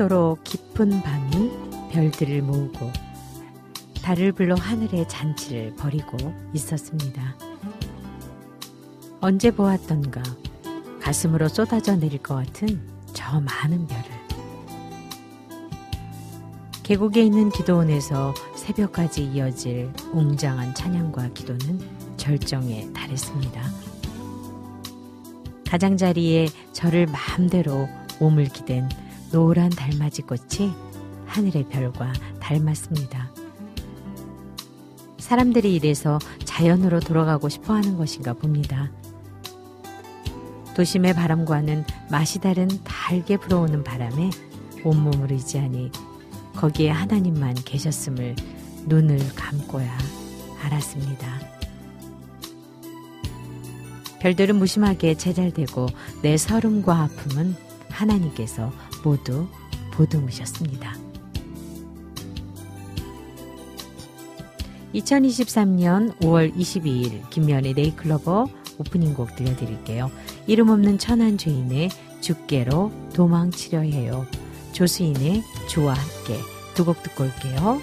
푸르도록 깊은 밤이 별들을 모으고 달을 불러 하늘의 잔치를 벌이고 있었습니다. 언제 보았던가 가슴으로 쏟아져 내릴 것 같은 저 많은 별을 계곡에 있는 기도원에서 새벽까지 이어질 웅장한 찬양과 기도는 절정에 달했습니다. 가장자리에 저를 마음대로 몸을 기댄 노란 달맞이 꽃이 하늘의 별과 닮았습니다. 사람들이 이래서 자연으로 돌아가고 싶어 하는 것인가 봅니다. 도심의 바람과는 맛이 다른 달게 불어오는 바람에 온몸을 의지하니 거기에 하나님만 계셨음을 눈을 감고야 알았습니다. 별들은 무심하게 제잘되고 내 서름과 아픔은 하나님께서 모두 보듬으셨습니다. 2023년 5월 22일 김면의 네이클로버 오프닝 곡 들려드릴게요. 이름 없는 천한 죄인의 죽게로 도망치려 해요. 조수인의 주와 함께 두 곡 듣고 올게요.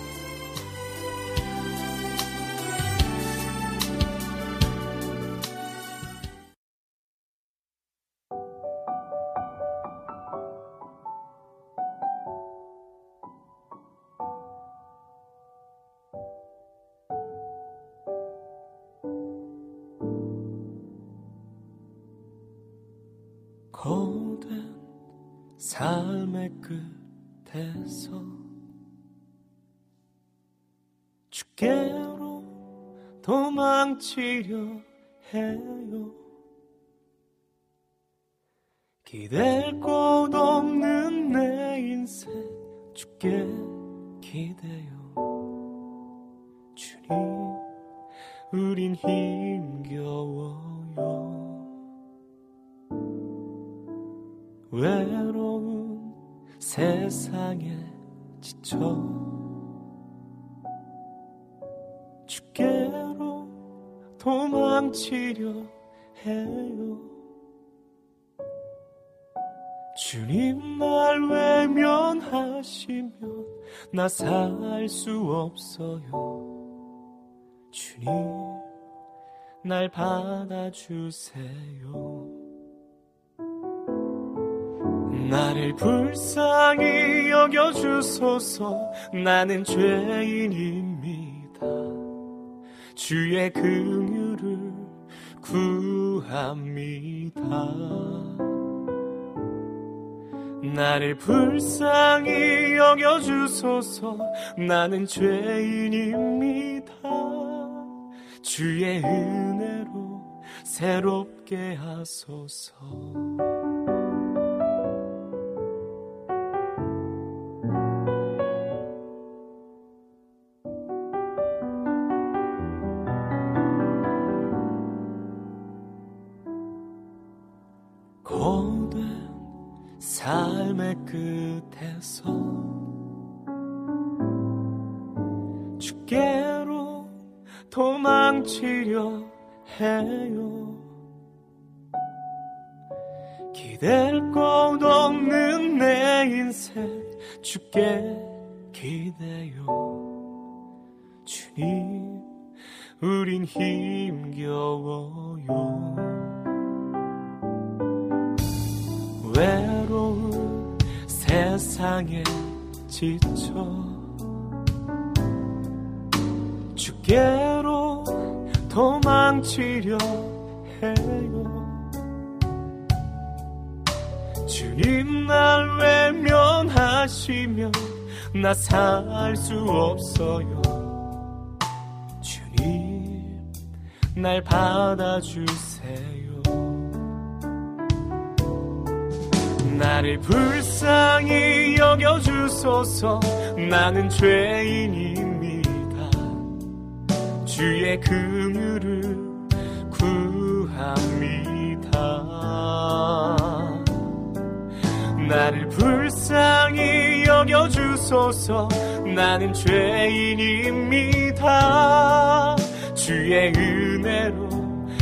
치려 해요. 기댈 곳 없는 내 인생 주께 기대요. 주님 우린 힘겨워요. 외로운 세상에 지쳐 도망치려 해요. 주님 날 외면하시면 나 살 수 없어요. 주님 날 받아주세요. 나를 불쌍히 여겨주소서. 나는 죄인입니다. 주의 긍휼을 구합니다. 나를 불쌍히 여겨주소서. 나는 죄인입니다. 주의 은혜로 새롭게 하소서 지쳐 주께로 도망치려 해요. 주님 날 외면하시면 나 살 수 없어요. 주님 날 받아주세요. 나를 불쌍히 여겨주소서. 나는 죄인입니다. 주의 긍휼을 구합니다. 나를 불쌍히 여겨주소서. 나는 죄인입니다. 주의 은혜로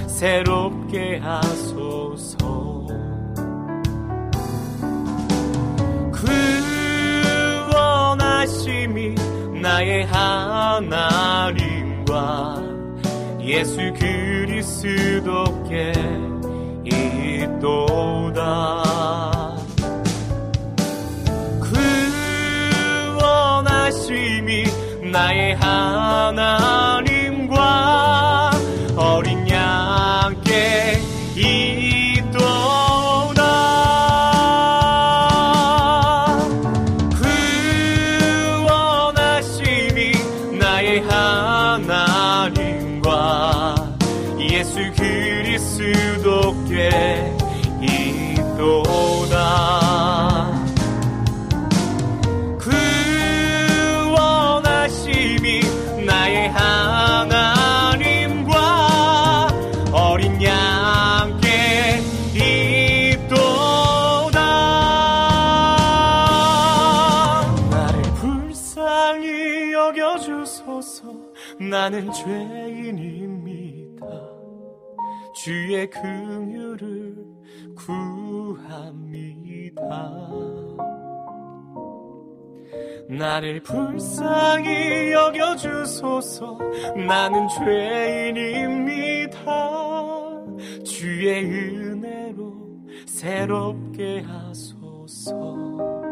새롭게 하소서. 관심이 나의 하나님과 예수 그리스도께 있도다. 구원하심이 그 나의 하나 주의 긍휼을 구합니다. 나를 불쌍히 여겨주소서. 나는 죄인입니다. 주의 은혜로 새롭게 하소서.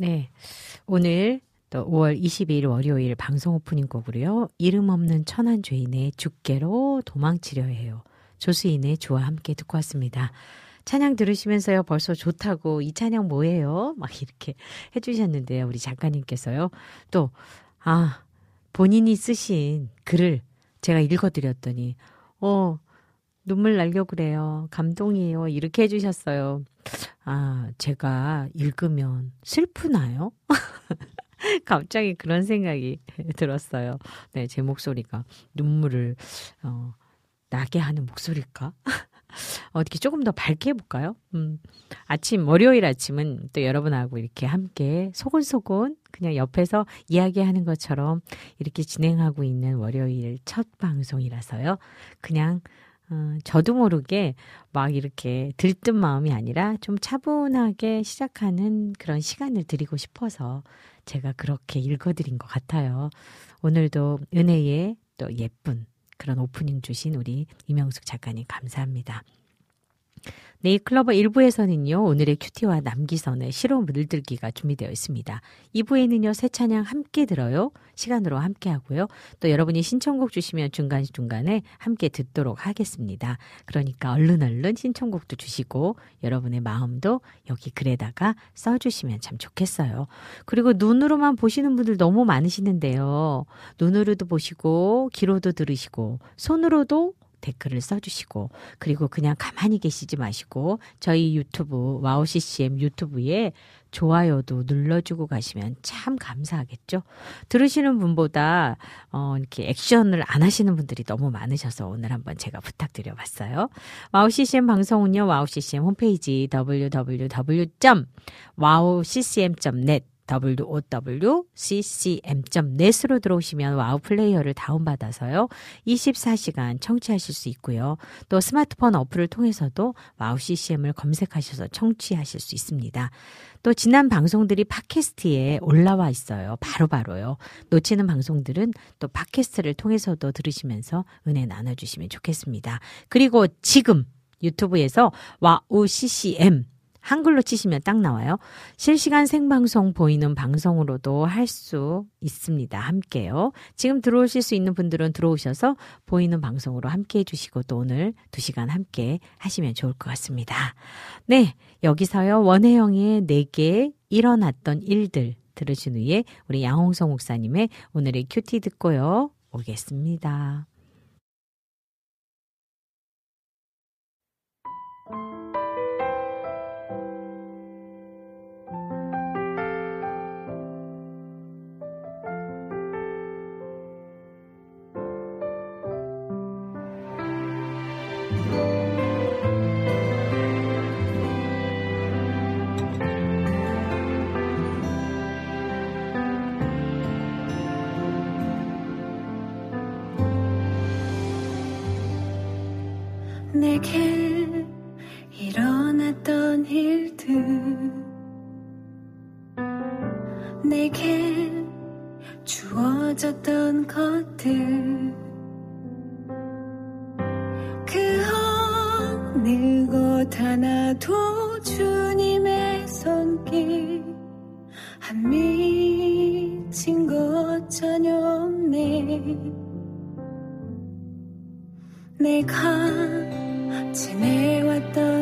네. 오늘 또 5월 22일 월요일 방송 오프닝 곡으로요. 이름 없는 천한 죄인의 죽게로 도망치려 해요. 조수인의 주와 함께 듣고 왔습니다. 찬양 들으시면서요. 벌써 좋다고 이 찬양 뭐예요? 막 이렇게 해주셨는데요. 우리 작가님께서요. 또, 아, 본인이 쓰신 글을 제가 읽어드렸더니, 어, 눈물 날려 그래요. 감동이에요. 이렇게 해주셨어요. 아, 제가 읽으면 슬프나요? 갑자기 그런 생각이 들었어요. 네, 제 목소리가 눈물을, 어, 나게 하는 목소리일까? 어떻게 조금 더 밝게 해볼까요? 음, 아침, 월요일 아침은 또 여러분하고 이렇게 함께 소곤소곤 그냥 옆에서 이야기하는 것처럼 이렇게 진행하고 있는 월요일 첫 방송이라서요. 그냥 어, 저도 모르게 막 이렇게 들뜬 마음이 아니라 좀 차분하게 시작하는 그런 시간을 드리고 싶어서 제가 그렇게 읽어드린 것 같아요. 오늘도 은혜의 또 예쁜 그런 오프닝 주신 우리 이명숙 작가님 감사합니다. 네이클로버 1부에서는요, 오늘의 큐티와 남기선의 시로 물들기가 준비되어 있습니다. 2부에는요, 새 찬양 함께 들어요. 시간으로 함께 하고요. 또 여러분이 신청곡 주시면 중간중간에 함께 듣도록 하겠습니다. 그러니까 얼른 얼른 신청곡도 주시고, 여러분의 마음도 여기 글에다가 써주시면 참 좋겠어요. 그리고 눈으로만 보시는 분들 너무 많으시는데요. 눈으로도 보시고, 귀로도 들으시고, 손으로도 댓글을 써주시고 그리고 그냥 가만히 계시지 마시고 저희 유튜브 와우 CCM 유튜브에 좋아요도 눌러주고 가시면 참 감사하겠죠. 들으시는 분보다 어, 이렇게 액션을 안 하시는 분들이 너무 많으셔서 오늘 한번 제가 부탁드려봤어요. 와우 CCM 방송은요 와우 CCM 홈페이지 www.wowccm.net wowccm.net으로 들어오시면 와우 플레이어를 다운받아서요. 24시간 청취하실 수 있고요. 또 스마트폰 어플을 통해서도 와우 CCM을 검색하셔서 청취하실 수 있습니다. 또 지난 방송들이 팟캐스트에 올라와 있어요. 바로바로요. 놓치는 방송들은 또 팟캐스트를 통해서도 들으시면서 은혜 나눠주시면 좋겠습니다. 그리고 지금 유튜브에서 와우 CCM 한글로 치시면 딱 나와요. 실시간 생방송 보이는 방송으로도 할 수 있습니다. 함께요. 지금 들어오실 수 있는 분들은 들어오셔서 보이는 방송으로 함께 해주시고 또 오늘 두 시간 함께 하시면 좋을 것 같습니다. 네. 여기서요. 원혜영의 내게 일어났던 일들 들으신 후에 우리 양홍성 목사님의 오늘의 큐티 듣고요. 오겠습니다. 내게 일어났던 일들. 내게 주어졌던 것들. 그 어느 것 하나도 주님의 손길. 안 미친 것 전혀 없네. 내가 지내왔던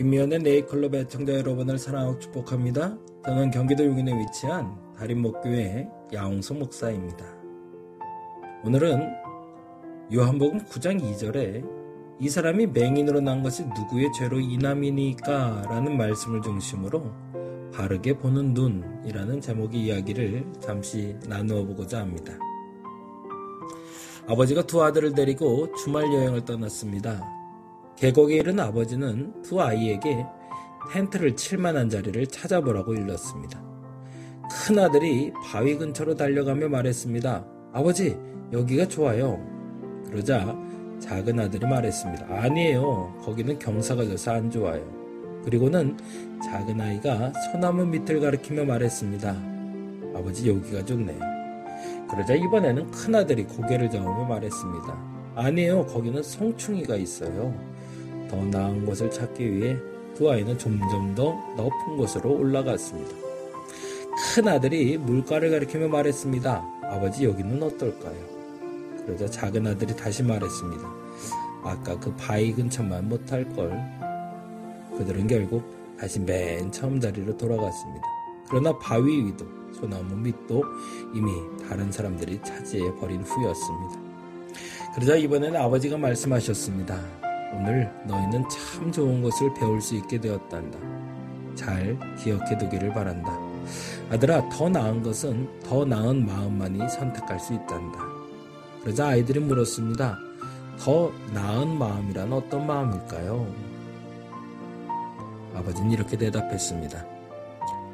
김미연의 네이클럽 애청자 여러분을 사랑하고 축복합니다. 저는 경기도 용인에 위치한 다림목교회 야홍소 목사입니다. 오늘은 요한복음 9장 2절에 이 사람이 맹인으로 난 것이 누구의 죄로 인함이니까 라는 말씀을 중심으로 바르게 보는 눈이라는 제목의 이야기를 잠시 나누어 보고자 합니다. 아버지가 두 아들을 데리고 주말 여행을 떠났습니다. 계곡에 이른 아버지는 두 아이에게 텐트를 칠 만한 자리를 찾아보라고 일렀습니다. 큰 아들이 바위 근처로 달려가며 말했습니다. 아버지, 여기가 좋아요. 그러자 작은 아들이 말했습니다. 아니에요. 거기는 경사가 져서 안 좋아요. 그리고는 작은 아이가 소나무 밑을 가리키며 말했습니다. 아버지, 여기가 좋네요. 그러자 이번에는 큰 아들이 고개를 저으며 말했습니다. 아니에요. 거기는 성충이가 있어요. 더 나은 곳을 찾기 위해 두 아이는 점점 더 높은 곳으로 올라갔습니다. 큰 아들이 물가를 가리키며 말했습니다. 아버지 여기는 어떨까요? 그러자 작은 아들이 다시 말했습니다. 아까 그 바위 근처만 못할 걸. 그들은 결국 다시 맨 처음 자리로 돌아갔습니다. 그러나 바위 위도 소나무 밑도 이미 다른 사람들이 차지해 버린 후였습니다. 그러자 이번에는 아버지가 말씀하셨습니다. 오늘 너희는 참 좋은 것을 배울 수 있게 되었단다. 잘 기억해 두기를 바란다. 아들아, 더 나은 것은 더 나은 마음만이 선택할 수 있단다. 그러자 아이들이 물었습니다. 더 나은 마음이란 어떤 마음일까요? 아버지는 이렇게 대답했습니다.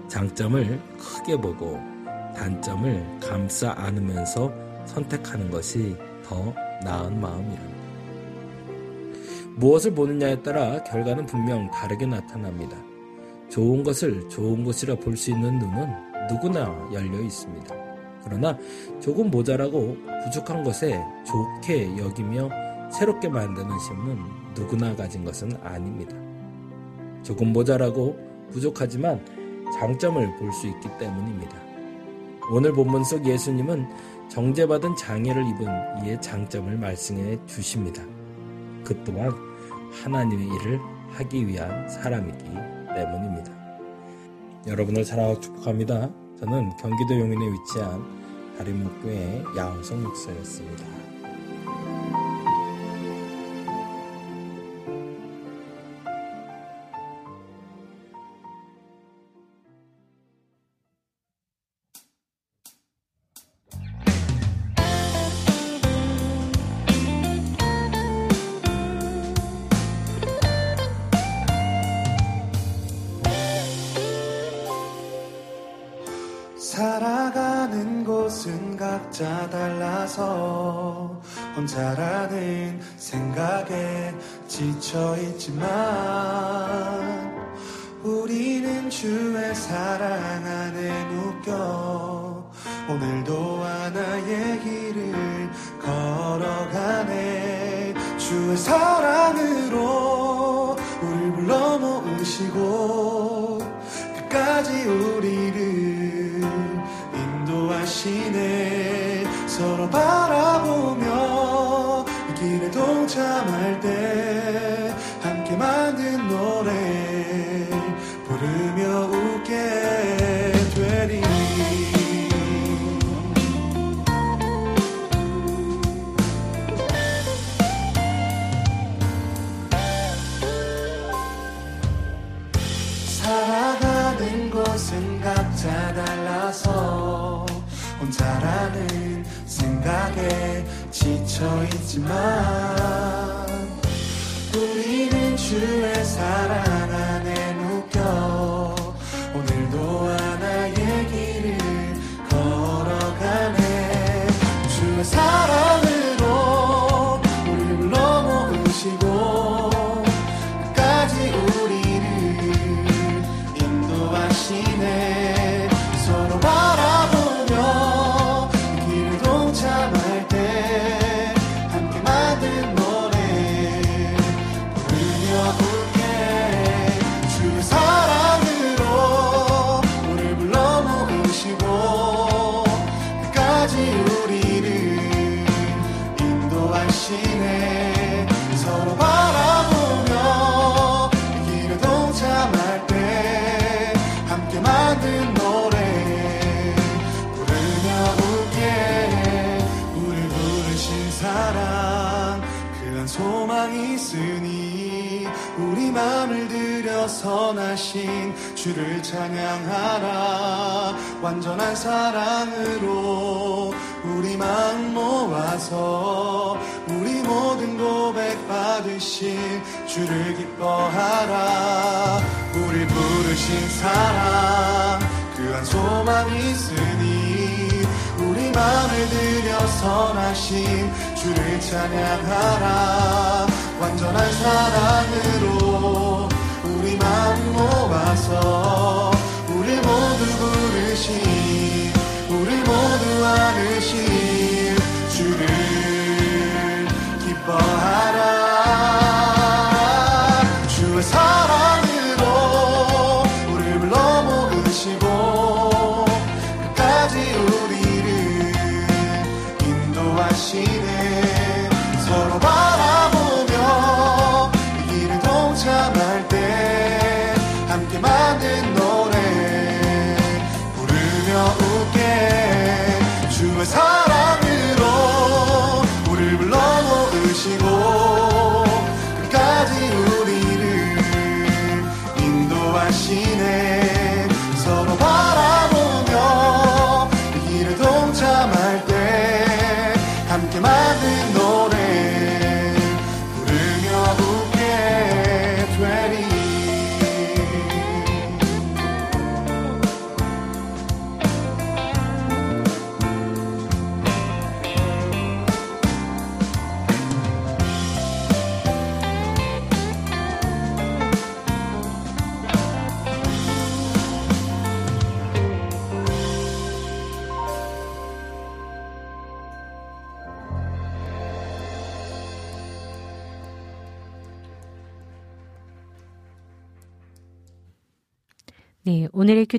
장점을 크게 보고 단점을 감싸 안으면서 선택하는 것이 더 나은 마음이랍니다. 무엇을 보느냐에 따라 결과는 분명 다르게 나타납니다. 좋은 것을 좋은 것이라 볼 수 있는 눈은 누구나 열려 있습니다. 그러나 조금 모자라고 부족한 것에 좋게 여기며 새롭게 만드는 심은 누구나 가진 것은 아닙니다. 조금 모자라고 부족하지만 장점을 볼 수 있기 때문입니다. 오늘 본문 속 예수님은 정제받은 장애를 입은 이의 장점을 말씀해 주십니다. 그 또한 하나님의 일을 하기 위한 사람이기 때문입니다. 여러분을 사랑하고 축복합니다. 저는 경기도 용인에 위치한 다림목교회 양성 목사였습니다.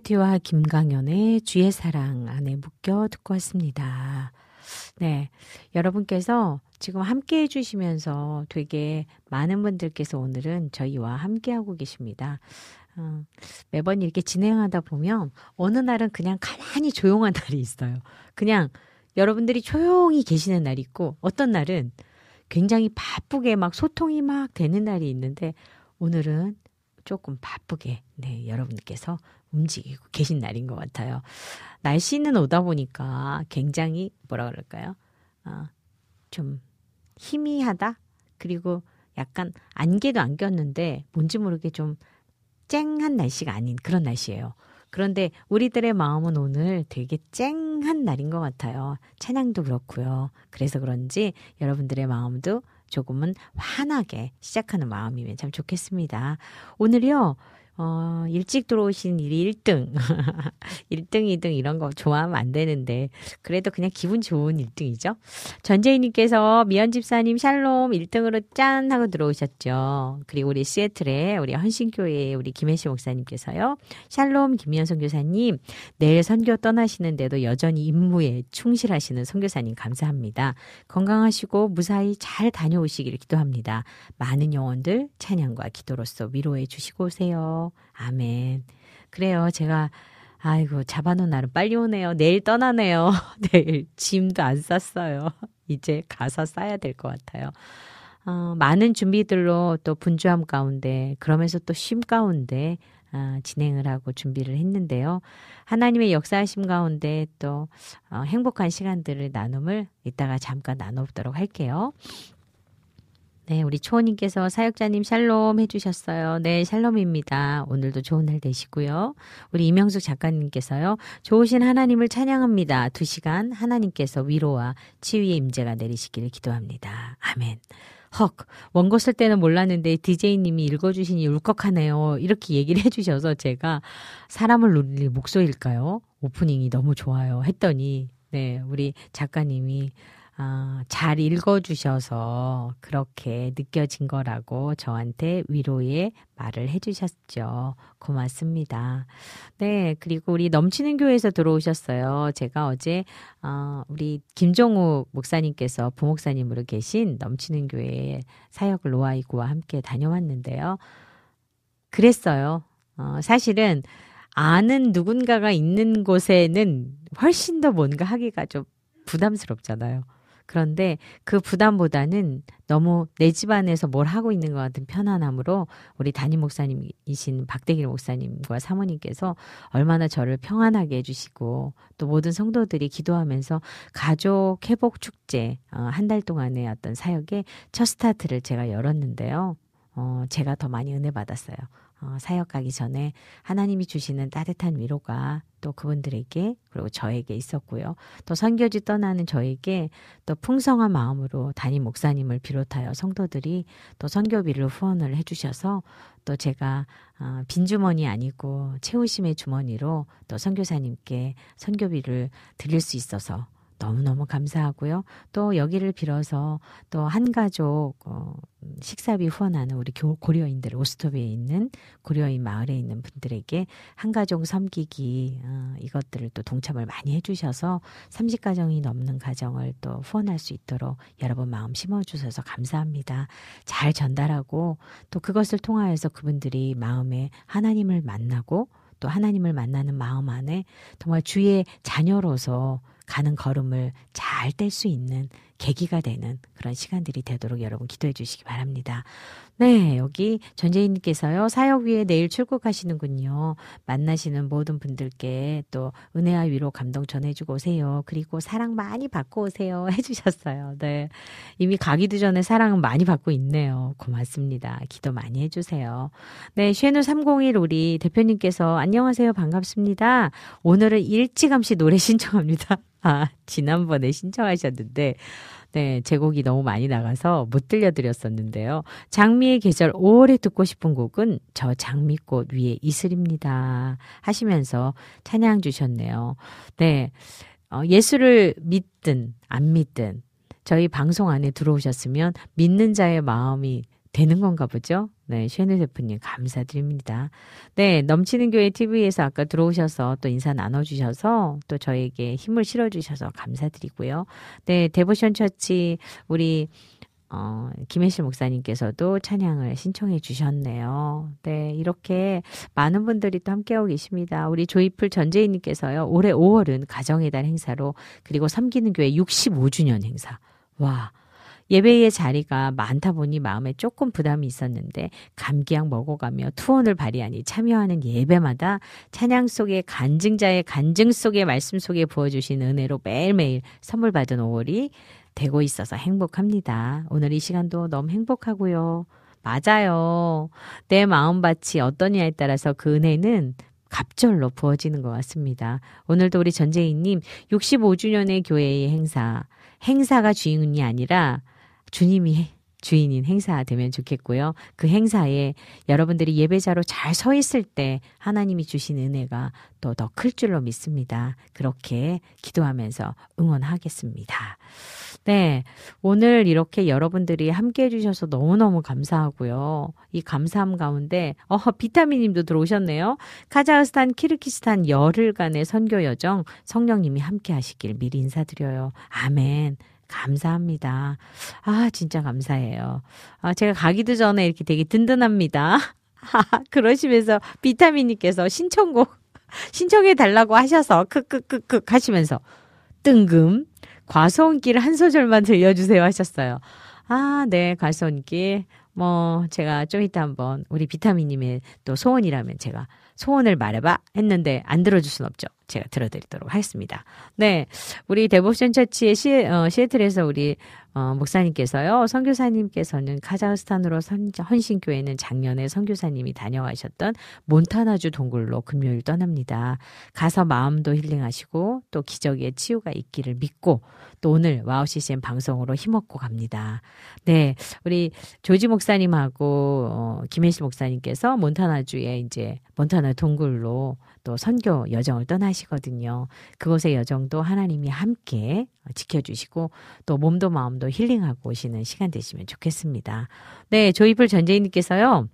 큐티와 김강연의 주의 사랑 안에 묶여 듣고 왔습니다. 네, 여러분께서 지금 함께 해주시면서 되게 많은 분들께서 오늘은 저희와 함께하고 계십니다. 어, 매번 이렇게 진행하다 보면 어느 날은 그냥 가만히 조용한 날이 있어요. 그냥 여러분들이 조용히 계시는 날이 있고 어떤 날은 굉장히 바쁘게 막 소통이 막 되는 날이 있는데 오늘은 조금 바쁘게 네, 여러분께서 움직이고 계신 날인 것 같아요. 날씨는 오다 보니까 굉장히 뭐라 그럴까요? 어, 좀 희미하다? 그리고 약간 안개도 안 꼈는데 뭔지 모르게 좀 쨍한 날씨가 아닌 그런 날씨예요. 그런데 우리들의 마음은 오늘 되게 쨍한 날인 것 같아요. 찬양도 그렇고요. 그래서 그런지 여러분들의 마음도 조금은 환하게 시작하는 마음이면 참 좋겠습니다. 오늘요, 어, 일찍 들어오신 일이 1등. 1등, 2등 이런 거 좋아하면 안 되는데, 그래도 그냥 기분 좋은 1등이죠. 전재희님께서 미연 집사님 샬롬 1등으로 짠 하고 들어오셨죠. 그리고 우리 시애틀에 우리 헌신교회 우리 김혜시 목사님께서요. 샬롬 김미연 선교사님, 내일 선교 떠나시는데도 여전히 임무에 충실하시는 선교사님 감사합니다. 건강하시고 무사히 잘 다녀오시기를 기도합니다. 많은 영혼들 찬양과 기도로서 위로해 주시고 오세요. 아멘. 그래요. 제가 아이고 잡아놓은 날은 빨리 오네요. 내일 떠나네요. 내일 짐도 안 쌌어요. 이제 가서 싸야 될 것 같아요. 어, 많은 준비들로 또 분주함 가운데 그러면서 또 쉼 가운데 아, 진행을 하고 준비를 했는데요. 하나님의 역사하심 가운데 또 어, 행복한 시간들을 나눔을 이따가 잠깐 나눠보도록 할게요. 네, 우리 초호님께서 사역자님 샬롬 해주셨어요. 네, 샬롬입니다. 오늘도 좋은 날 되시고요. 우리 이명숙 작가님께서요. 좋으신 하나님을 찬양합니다. 두 시간 하나님께서 위로와 치유의 임재가 내리시기를 기도합니다. 아멘. 헉, 원고 쓸 때는 몰랐는데 DJ님이 읽어주시니 울컥하네요. 이렇게 얘기를 해주셔서 제가 사람을 울릴 목소리일까요? 오프닝이 너무 좋아요. 했더니, 네, 우리 작가님이 아, 잘 읽어주셔서 그렇게 느껴진 거라고 저한테 위로의 말을 해주셨죠. 고맙습니다. 네, 그리고 우리 넘치는 교회에서 들어오셨어요. 제가 어제, 어, 우리 김종우 목사님께서 부목사님으로 계신 넘치는 교회에 사역을 로아이구와 함께 다녀왔는데요. 그랬어요. 어, 사실은 아는 누군가가 있는 곳에는 훨씬 더 뭔가 하기가 좀 부담스럽잖아요. 그런데 그 부담보다는 너무 내 집안에서 뭘 하고 있는 것 같은 편안함으로 우리 담임 목사님이신 박대길 목사님과 사모님께서 얼마나 저를 평안하게 해주시고 또 모든 성도들이 기도하면서 가족 회복 축제 어, 한달 동안의 어떤 사역의 첫 스타트를 제가 열었는데요. 어, 제가 더 많이 은혜 받았어요. 어, 사역 가기 전에 하나님이 주시는 따뜻한 위로가 또 그분들에게 그리고 저에게 있었고요. 또 선교지 떠나는 저에게 또 풍성한 마음으로 담임 목사님을 비롯하여 성도들이 또 선교비를 후원을 해주셔서 또 제가 어, 빈주머니 아니고 채우심의 주머니로 또 선교사님께 선교비를 드릴 수 있어서 너무너무 감사하고요. 또 여기를 빌어서 또 한 가족 어, 식사비 후원하는 우리 고려인들 오스톱에 있는 고려인 마을에 있는 분들에게 한 가족 섬기기 어, 이것들을 또 동참을 많이 해주셔서 30가정이 넘는 가정을 또 후원할 수 있도록 여러분 마음 심어주셔서 감사합니다. 잘 전달하고 또 그것을 통하여서 그분들이 마음에 하나님을 만나고 또 하나님을 만나는 마음 안에 정말 주의 자녀로서 가는 걸음을 잘 뗄 수 있는 계기가 되는 그런 시간들이 되도록 여러분 기도해 주시기 바랍니다. 네, 여기 전재인님께서요, 사역 위에 내일 출국하시는군요. 만나시는 모든 분들께 또 은혜와 위로 감동 전해주고 오세요. 그리고 사랑 많이 받고 오세요. 해주셨어요. 네. 이미 가기도 전에 사랑은 많이 받고 있네요. 고맙습니다. 기도 많이 해주세요. 네, 쉐누 301 우리 대표님께서 안녕하세요. 반갑습니다. 오늘은 일찌감치 노래 신청합니다. 아, 지난번에 신청하셨는데, 네, 제곡이 너무 많이 나가서 못 들려드렸었는데요. 장미의 계절 5월에 듣고 싶은 곡은 저 장미꽃 위에 이슬입니다. 하시면서 찬양 주셨네요. 네, 어, 예수를 믿든 안 믿든 저희 방송 안에 들어오셨으면 믿는 자의 마음이 되는 건가 보죠? 네, 쉐누 대표님 감사드립니다. 네, 넘치는 교회 TV에서 아까 들어오셔서 또 인사 나눠주셔서 또 저에게 힘을 실어주셔서 감사드리고요. 네, 데보션 처치 우리 어, 김혜실 목사님께서도 찬양을 신청해 주셨네요. 네, 이렇게 많은 분들이 또 함께하고 계십니다. 우리 조이풀 전재희님께서요, 올해 5월은 가정의 달 행사로, 그리고 섬기는 교회 65주년 행사. 와, 예배의 자리가 많다 보니 마음에 조금 부담이 있었는데 감기약 먹어가며 투혼을 발휘하니 참여하는 예배마다 찬양 속에 간증자의 간증 속의 말씀 속에 부어주신 은혜로 매일매일 선물 받은 5월이 되고 있어서 행복합니다. 오늘 이 시간도 너무 행복하고요. 맞아요. 내 마음밭이 어떠냐에 따라서 그 은혜는 갑절로 부어지는 것 같습니다. 오늘도 우리 전재희님 65주년의 교회의 행사, 행사가 주인이 아니라 주님이 주인인 행사 되면 좋겠고요. 그 행사에 여러분들이 예배자로 잘 서 있을 때 하나님이 주신 은혜가 또 더 클 줄로 믿습니다. 그렇게 기도하면서 응원하겠습니다. 네. 오늘 이렇게 여러분들이 함께 해주셔서 너무너무 감사하고요. 이 감사함 가운데, 어, 비타민 님도 들어오셨네요. 카자흐스탄, 키르키스탄 열흘간의 선교 여정 성령님이 함께 하시길 미리 인사드려요. 아멘. 감사합니다. 아, 진짜 감사해요. 아, 제가 가기도 전에 이렇게 되게 든든합니다. 그러시면서 비타민님께서 신청곡 신청해 달라고 하셔서 크크크크 하시면서 뜬금 과소원길 한 소절만 들려주세요 하셨어요. 아, 네, 과소원길. 뭐, 제가 좀 이따 한번 우리 비타민님의 또 소원이라면 제가 소원을 말해봐 했는데 안 들어줄 순 없죠. 제가 들어드리도록 하겠습니다. 네. 우리 데보션 처치의 시, 어, 시애틀에서 우리 어, 목사님께서요, 선교사님께서는 카자흐스탄으로 선, 헌신교회는 작년에 선교사님이 다녀가셨던 몬타나주 동굴로 금요일 떠납니다. 가서 마음도 힐링하시고 또 기적의 치유가 있기를 믿고 또 오늘 와우 CCM 방송으로 힘 얻고 갑니다. 네, 우리 조지 목사님하고 어, 김혜실 목사님께서 몬타나주에 이제 몬타나 동굴로 또 선교 여정을 떠나시거든요. 그곳의 여정도 하나님이 함께 지켜주시고 또 몸도 마음도 힐링하고 오시는 시간 되시면 좋겠습니다. 네, 조이풀 전재인님께서요.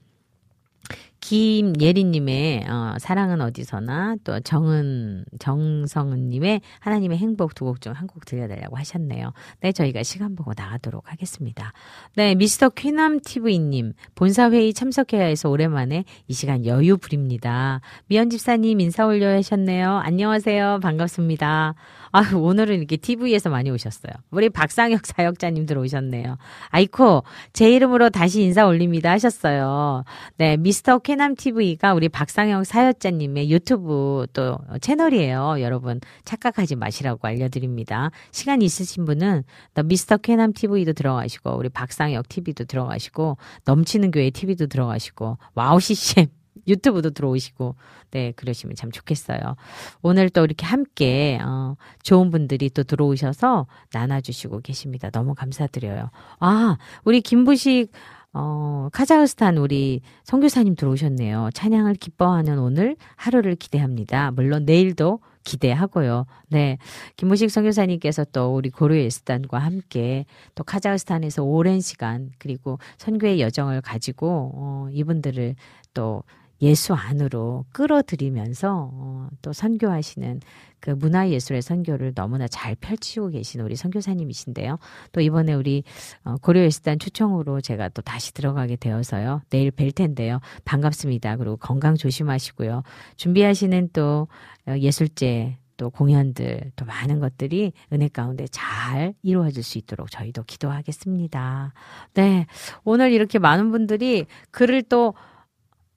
김예린님의 어, 사랑은 어디서나 또 정은 정성은님의 하나님의 행복 두 곡 중 한 곡 들려달라고 하셨네요. 네, 저희가 시간 보고 나가도록 하겠습니다. 네, 미스터 퀴남 TV님 본사 회의 참석해야 해서 오랜만에 이 시간 여유 부립니다. 미연 집사님 인사 올려 하셨네요. 안녕하세요, 반갑습니다. 아, 오늘은 이렇게 TV에서 많이 오셨어요. 우리 박상혁 사역자님 들어오셨네요. 아이코, 제 이름으로 다시 인사 올립니다 하셨어요. 네, 미스터 쾌남 TV가 우리 박상혁 사역자님의 유튜브 또 채널이에요. 여러분, 착각하지 마시라고 알려드립니다. 시간 있으신 분은 더 미스터 쾌남 TV도 들어가시고, 우리 박상혁 TV도 들어가시고, 넘치는 교회 TV도 들어가시고, WOW CCM 유튜브도 들어오시고, 네, 그러시면 참 좋겠어요. 오늘 또 이렇게 함께, 어, 좋은 분들이 또 들어오셔서 나눠주시고 계십니다. 너무 감사드려요. 아, 우리 김부식, 어, 카자흐스탄 우리 선교사님 들어오셨네요. 찬양을 기뻐하는 오늘 하루를 기대합니다. 물론 내일도 기대하고요. 네. 김무식 선교사님께서 또 우리 고려의 스단과 함께 또 카자흐스탄에서 오랜 시간 그리고 선교의 여정을 가지고 어, 이분들을 또 예수 안으로 끌어들이면서 어, 또 선교하시는 그 문화 예술의 선교를 너무나 잘 펼치고 계신 우리 선교사님이신데요. 또 이번에 우리 어, 고려예술단 초청으로 제가 또 다시 들어가게 되어서요. 내일 뵐 텐데요. 반갑습니다. 그리고 건강 조심하시고요. 준비하시는 또 어, 예술제 또또 공연들 또 많은 것들이 은혜 가운데 잘 이루어질 수 있도록 저희도 기도하겠습니다. 네. 오늘 이렇게 많은 분들이 글을 또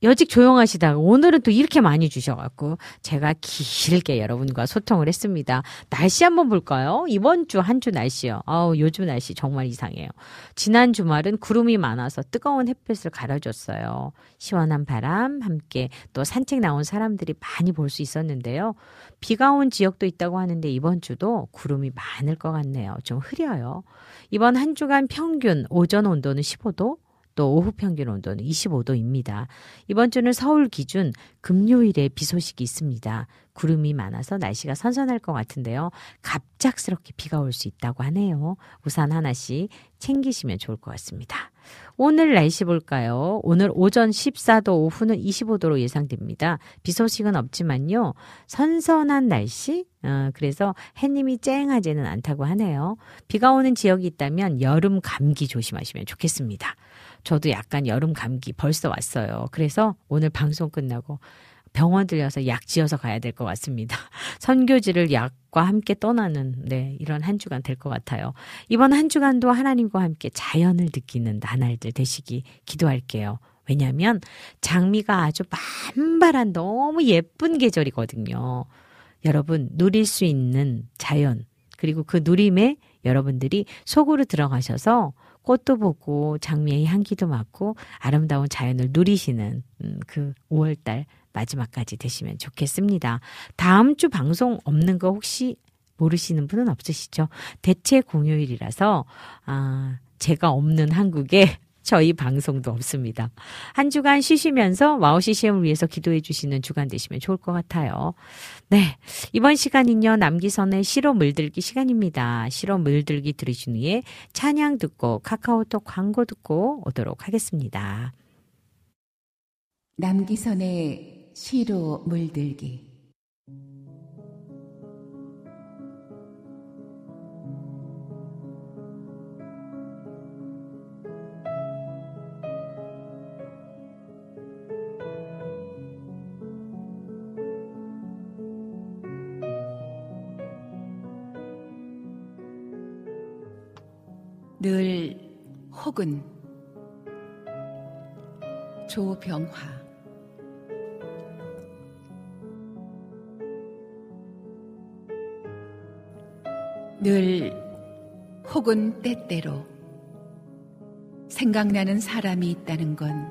여직 조용하시다가 오늘은 또 이렇게 많이 주셔갖고 제가 길게 여러분과 소통을 했습니다. 날씨 한번 볼까요? 이번 주한주 날씨요. 아우 요즘 날씨 정말 이상해요. 지난 주말은 구름이 많아서 뜨거운 햇볕을 가려줬어요. 시원한 바람 함께 또 산책 나온 사람들이 많이 볼 수 있었는데요. 비가 온 지역도 있다고 하는데 이번 주도 구름이 많을 것 같네요. 좀 흐려요. 이번 한 주간 평균 오전 온도는 15도, 또 오후 평균 온도는 25도입니다. 이번 주는 서울 기준 금요일에 비 소식이 있습니다. 구름이 많아서 날씨가 선선할 것 같은데요. 갑작스럽게 비가 올 수 있다고 하네요. 우산 하나씩 챙기시면 좋을 것 같습니다. 오늘 날씨 볼까요? 오늘 오전 14도, 오후는 25도로 예상됩니다. 비 소식은 없지만요. 선선한 날씨? 어, 그래서 해님이 쨍하지는 않다고 하네요. 비가 오는 지역이 있다면 여름 감기 조심하시면 좋겠습니다. 저도 약간 여름 감기 벌써 왔어요. 그래서 오늘 방송 끝나고 병원 들려서 약 지어서 가야 될 것 같습니다. 선교지를 약과 함께 떠나는 네, 이런 한 주간 될 것 같아요. 이번 한 주간도 하나님과 함께 자연을 느끼는 나날들 되시기 기도할게요. 왜냐하면 장미가 아주 만발한 너무 예쁜 계절이거든요. 여러분 누릴 수 있는 자연 그리고 그 누림에 여러분들이 속으로 들어가셔서 꽃도 보고 장미의 향기도 맡고 아름다운 자연을 누리시는 음, 그 5월달 마지막까지 되시면 좋겠습니다. 다음 주 방송 없는 거 혹시 모르시는 분은 없으시죠? 대체 공휴일이라서 아 제가 없는 한국에 저희 방송도 없습니다. 한 주간 쉬시면서 WOW CCM을 위해서 기도해 주시는 주간 되시면 좋을 것 같아요. 네. 이번 시간은요, 남기선의 시로 물들기 시간입니다. 시로 물들기 들으신 후에 찬양 듣고 카카오톡 광고 듣고 오도록 하겠습니다. 남기선의 시로 물들기 늘 혹은 조병화 늘 혹은 때때로 생각나는 사람이 있다는 건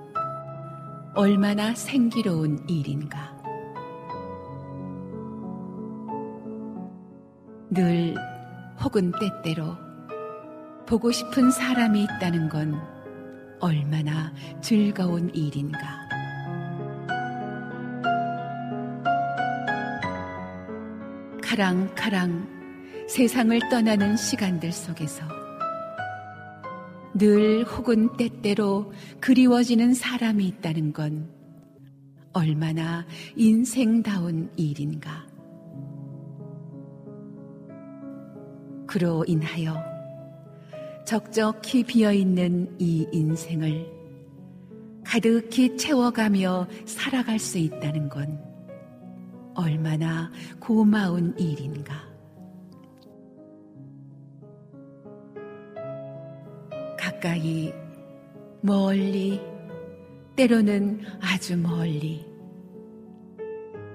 얼마나 생기로운 일인가. 늘 혹은 때때로 보고 싶은 사람이 있다는 건 얼마나 즐거운 일인가. 카랑카랑 세상을 떠나는 시간들 속에서 늘 혹은 때때로 그리워지는 사람이 있다는 건 얼마나 인생다운 일인가. 그로 인하여 적적히 비어있는 이 인생을 가득히 채워가며 살아갈 수 있다는 건 얼마나 고마운 일인가. 가까이, 멀리, 때로는 아주 멀리,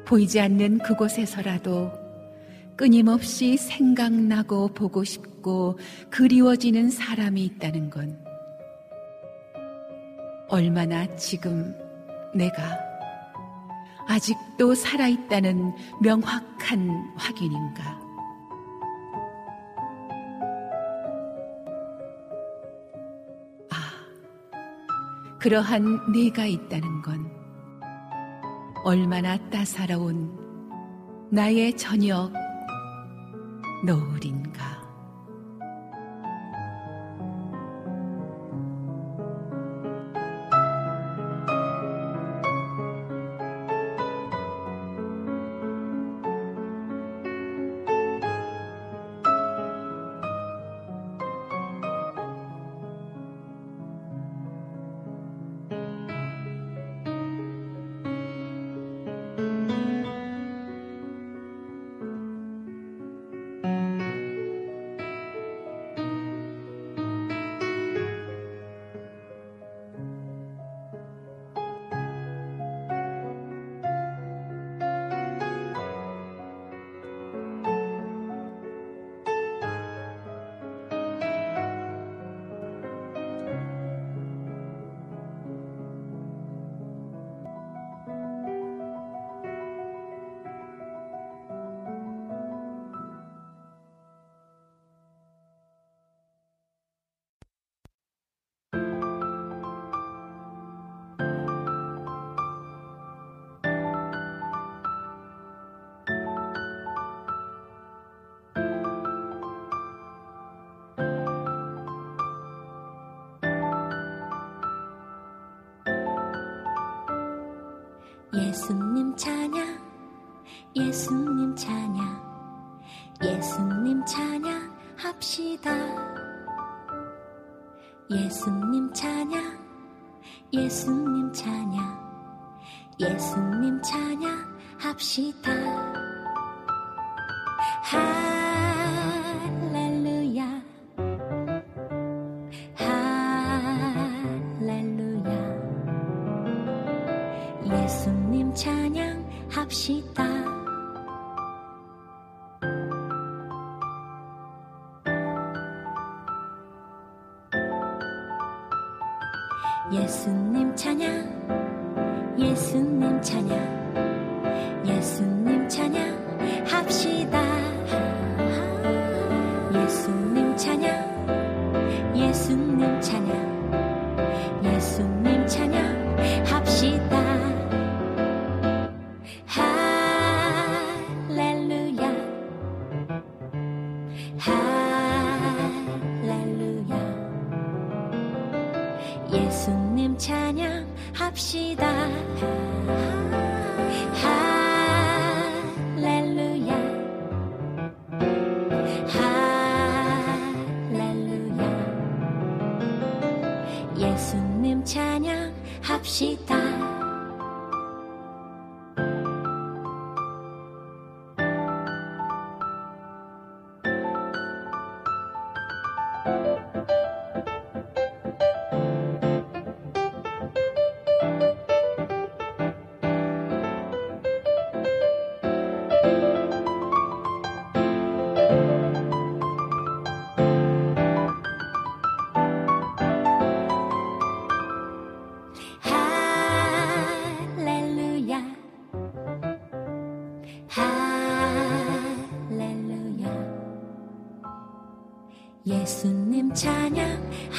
보이지 않는 그곳에서라도 끊임없이 생각나고 보고 싶고 그리워지는 사람이 있다는 건 얼마나 지금 내가 아직도 살아있다는 명확한 확인인가. 아, 그러한 내가 있다는 건 얼마나 따사로운 나의 저녁 노을인가.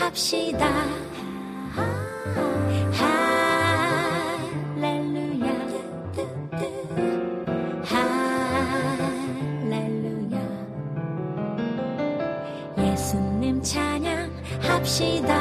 합시다. 할렐루야. 할렐루야. 예수님 찬양 합시다.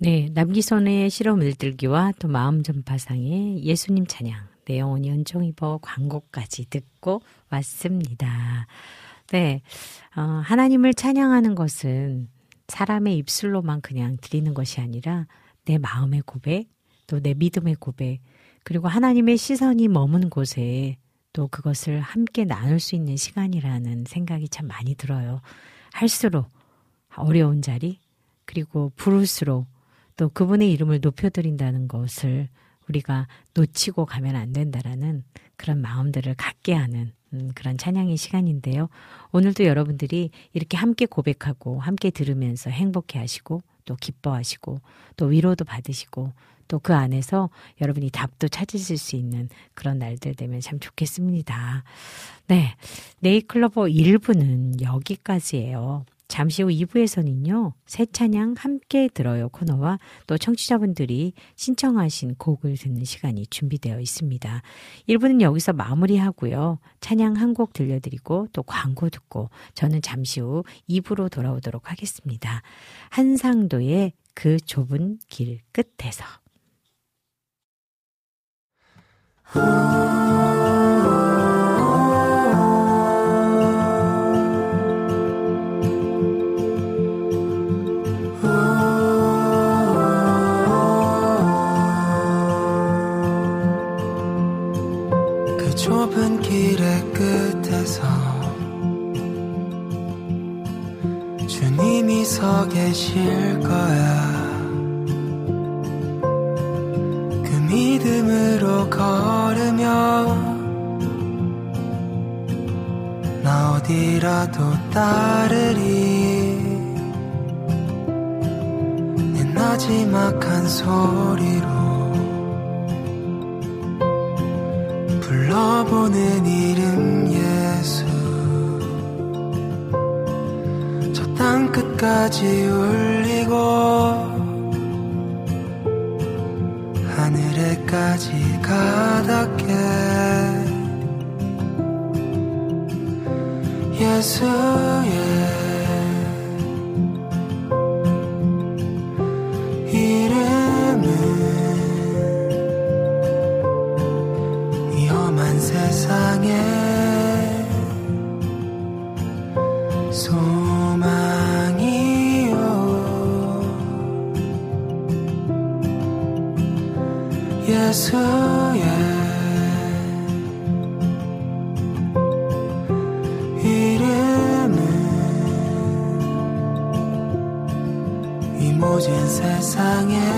네, 남기선의 실험을 들기와 또 마음 전파상의 예수님 찬양, 내 영혼이 은총 입어 광고까지 듣고 왔습니다. 네, 어, 하나님을 찬양하는 것은 사람의 입술로만 그냥 드리는 것이 아니라 내 마음의 고백, 또 내 믿음의 고백, 그리고 하나님의 시선이 머문 곳에 또 그것을 함께 나눌 수 있는 시간이라는 생각이 참 많이 들어요. 할수록 어려운 자리, 그리고 부를수록 또 그분의 이름을 높여드린다는 것을 우리가 놓치고 가면 안 된다라는 그런 마음들을 갖게 하는 음, 그런 찬양의 시간인데요. 오늘도 여러분들이 이렇게 함께 고백하고 함께 들으면서 행복해 하시고 또 기뻐하시고 또 위로도 받으시고 또 그 안에서 여러분이 답도 찾으실 수 있는 그런 날들 되면 참 좋겠습니다. 네. 네이클로버 1부는 여기까지예요. 잠시 후 2부에서는요, 새 찬양 함께 들어요 코너와 또 청취자분들이 신청하신 곡을 듣는 시간이 준비되어 있습니다. 1부는 여기서 마무리하고요, 찬양 한 곡 들려드리고 또 광고 듣고 저는 잠시 후 2부로 돌아오도록 하겠습니다. 한상도의 그 좁은 길 끝에서. 서 계실 거야. 그 믿음으로 걸으며 나 어디라도 따르리. 내 나지막한 소리로 불러보는 이름 예수 땅 끝까지 울리고 하늘에까지 가닿게. 예수의 소망이요 예수의 이름은 이 모진 세상에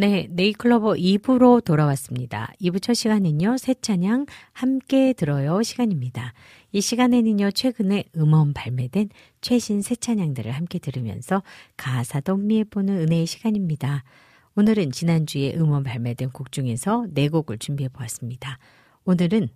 네, 네이클로버 2부로 돌아왔습니다. 2부 첫 시간은요, 새 찬양 함께 들어요 시간입니다. 이 시간에는요, 최근에 음원 발매된 최신 새 찬양들을 함께 들으면서 가사도 음미해보는 은혜의 시간입니다. 오늘은 지난주에 음원 발매된 곡 중에서 네 곡을 준비해 보았습니다. 오늘은,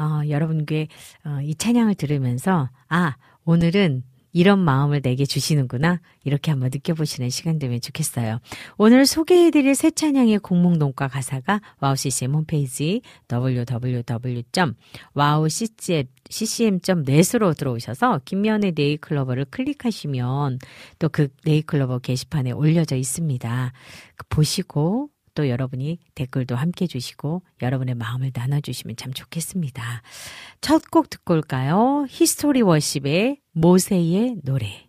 어, 여러분께 어, 이 찬양을 들으면서, 아, 오늘은 이런 마음을 내게 주시는구나. 이렇게 한번 느껴보시는 시간 되면 좋겠어요. 오늘 소개해드릴 새 찬양의 공목농가 가사가 WOWCCM 홈페이지 www.wowccm.net으로 들어오셔서 김미현의 네잎클로버를 클릭하시면 또 그 네잎클로버 게시판에 올려져 있습니다. 보시고 또 여러분이 댓글도 함께 주시고 여러분의 마음을 나눠주시면 참 좋겠습니다. 첫 곡 듣고 올까요? History Worship의 모세의 노래.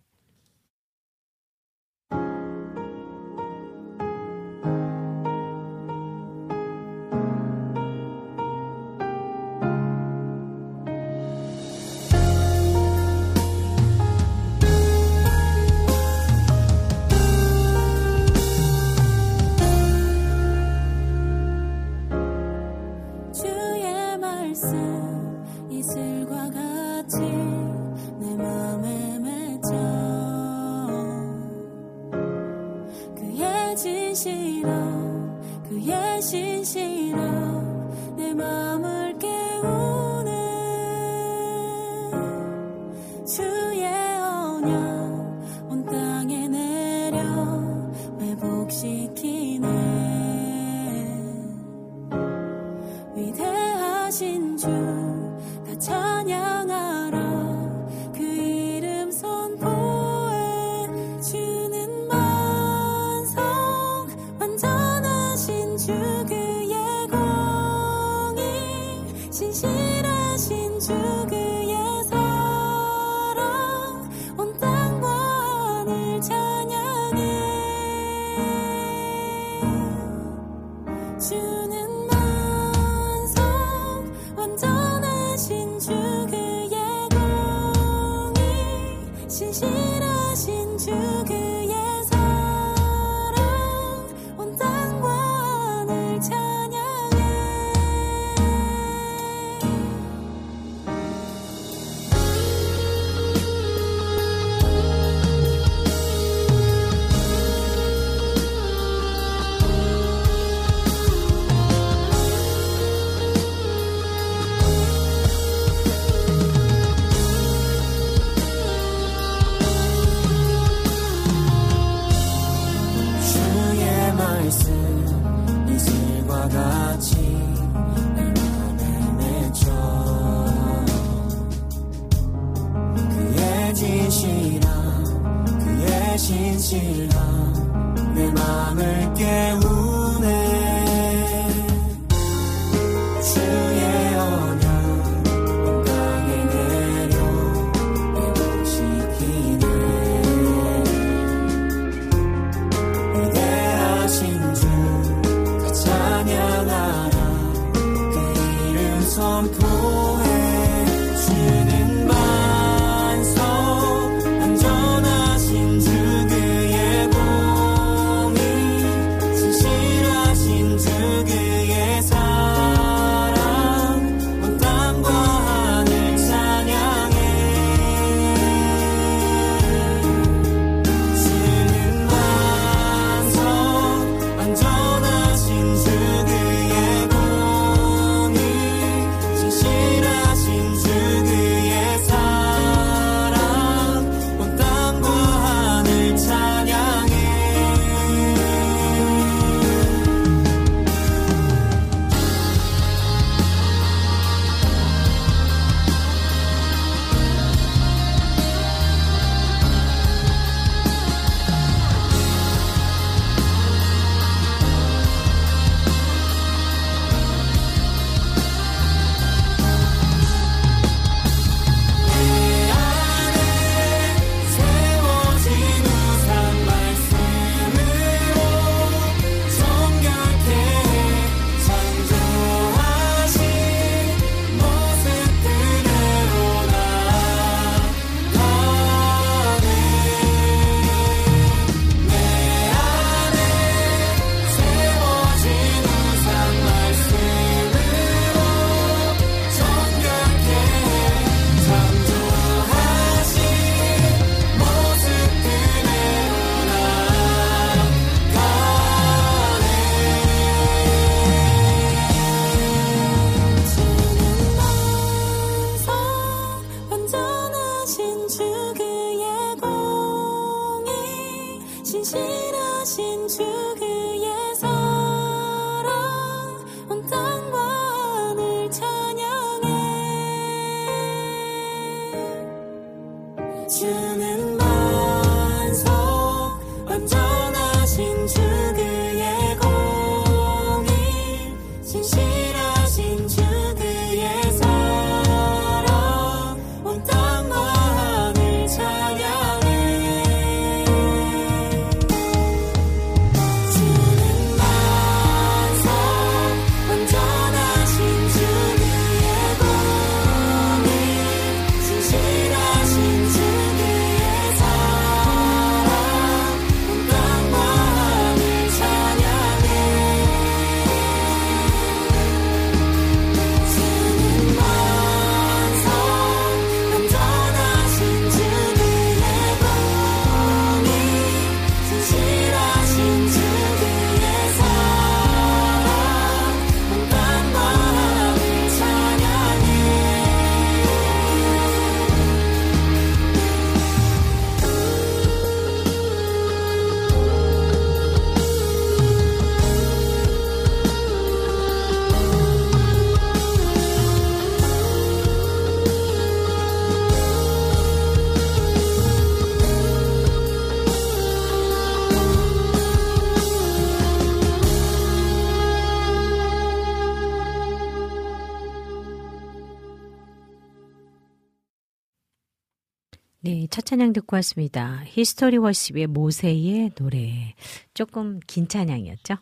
찬양 듣고 왔습니다. History Worship의 모세의 노래. 조금 긴 찬양이었죠?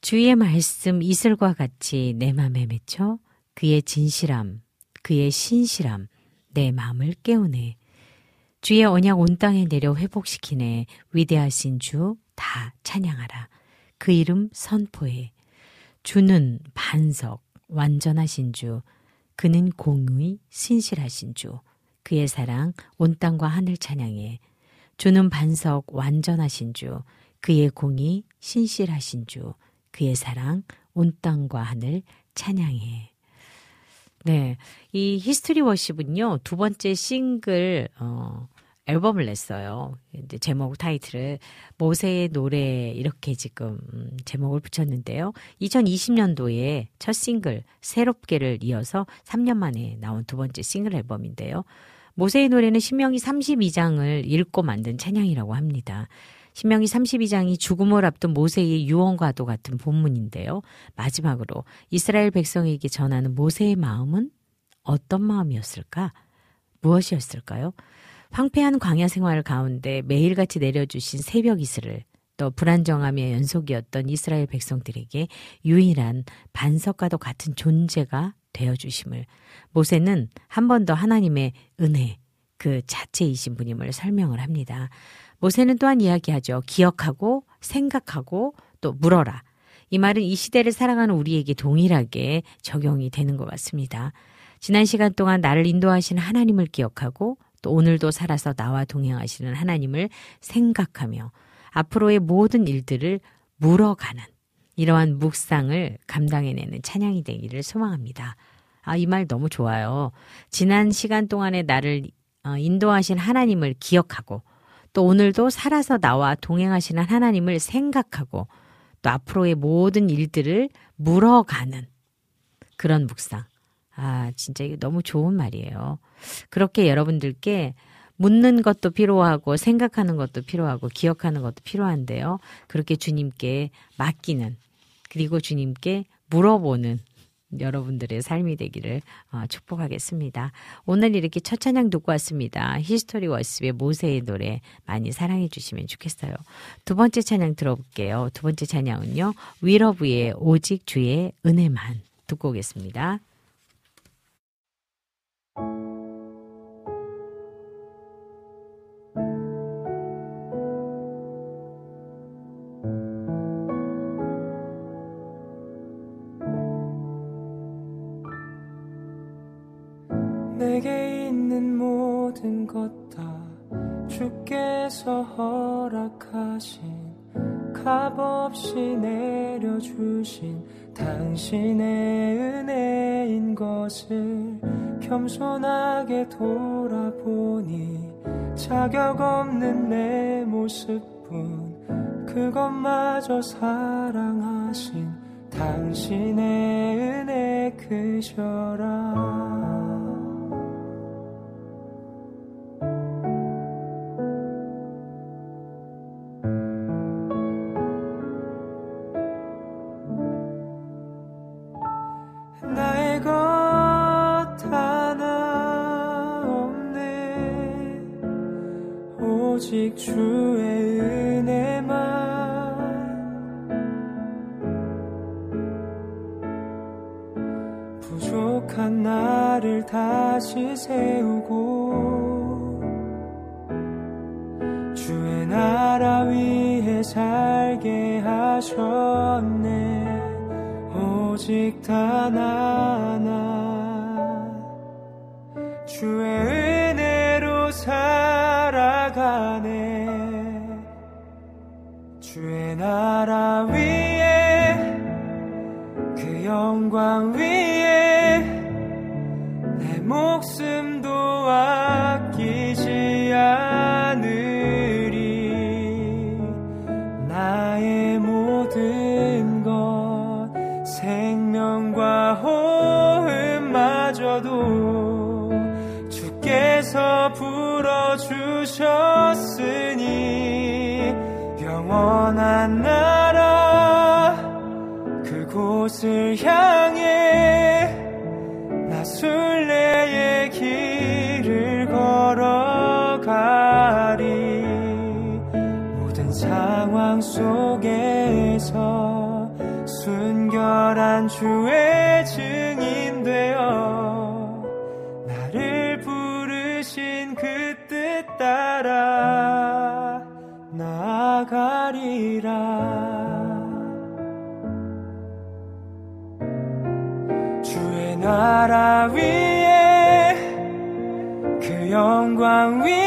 주의 말씀 이슬과 같이 내 맘에 맺혀 그의 진실함, 그의 신실함, 내 마음을 깨우네. 주의 언약 온 땅에 내려 회복시키네. 위대하신 주 다 찬양하라. 그 이름 선포해. 주는 반석, 완전하신 주. 그는 공의, 신실하신 주. 그의 사랑 온 땅과 하늘 찬양해. 주는 반석, 완전하신 주. 그의 공의, 신실하신 주. 그의 사랑 온 땅과 하늘 찬양해. 네. 이 History Worship은요, 두 번째 싱글, 어, 앨범을 냈어요. 이제 제목 타이틀을 모세의 노래 이렇게 지금 음, 제목을 붙였는데요. 2020년도에 첫 싱글 새롭게를 이어서 3년 만에 나온 두 번째 싱글 앨범인데요. 모세의 노래는 신명기 32장을 읽고 만든 찬양이라고 합니다. 신명기 32장이 죽음을 앞둔 모세의 유언과도 같은 본문인데요. 마지막으로 이스라엘 백성에게 전하는 모세의 마음은 어떤 마음이었을까? 무엇이었을까요? 황폐한 광야 생활 가운데 매일같이 내려주신 새벽 이슬을 또 불안정함의 연속이었던 이스라엘 백성들에게 유일한 반석과도 같은 존재가 되어 주심을 모세는 한 번 더 하나님의 은혜 그 자체이신 분임을 설명을 합니다. 모세는 또한 이야기하죠. 기억하고 생각하고 또 물어라. 이 말은 이 시대를 살아가는 우리에게 동일하게 적용이 되는 것 같습니다. 지난 시간 동안 나를 인도하신 하나님을 기억하고 또 오늘도 살아서 나와 동행하시는 하나님을 생각하며 앞으로의 모든 일들을 물어가는 이러한 묵상을 감당해내는 찬양이 되기를 소망합니다. 아, 이 말 너무 좋아요. 지난 시간 동안에 나를 어, 인도하신 하나님을 기억하고 또 오늘도 살아서 나와 동행하시는 하나님을 생각하고 또 앞으로의 모든 일들을 물어가는 그런 묵상. 아, 진짜 이거 너무 좋은 말이에요. 그렇게 여러분들께 묻는 것도 필요하고 생각하는 것도 필요하고 기억하는 것도 필요한데요. 그렇게 주님께 맡기는 그리고 주님께 물어보는 여러분들의 삶이 되기를 어, 축복하겠습니다. 오늘 이렇게 첫 찬양 듣고 왔습니다. History Worship의 모세의 노래 많이 사랑해 주시면 좋겠어요. 두 번째 찬양 들어볼게요. 두 번째 찬양은요. WELOVE의 오직 주의 은혜만 듣고 오겠습니다. 주신 당신의 은혜인 것을 겸손하게 돌아보니 자격 없는 내 모습뿐 그것마저 사랑하신 당신의 은혜 크셔라 주의 은혜로 살아가네. 주의 나라 위에 그 영광 위에 영광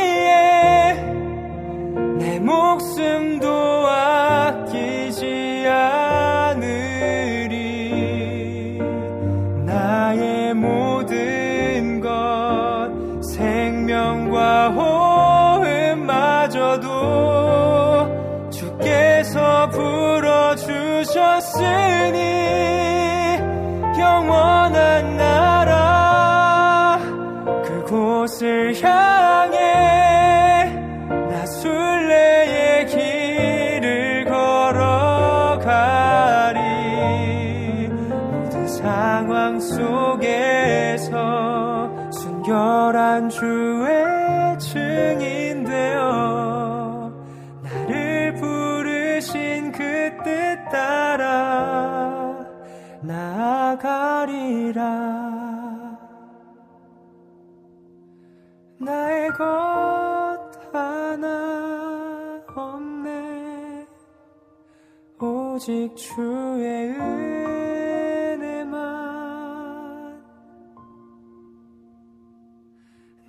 오직 주의 은혜만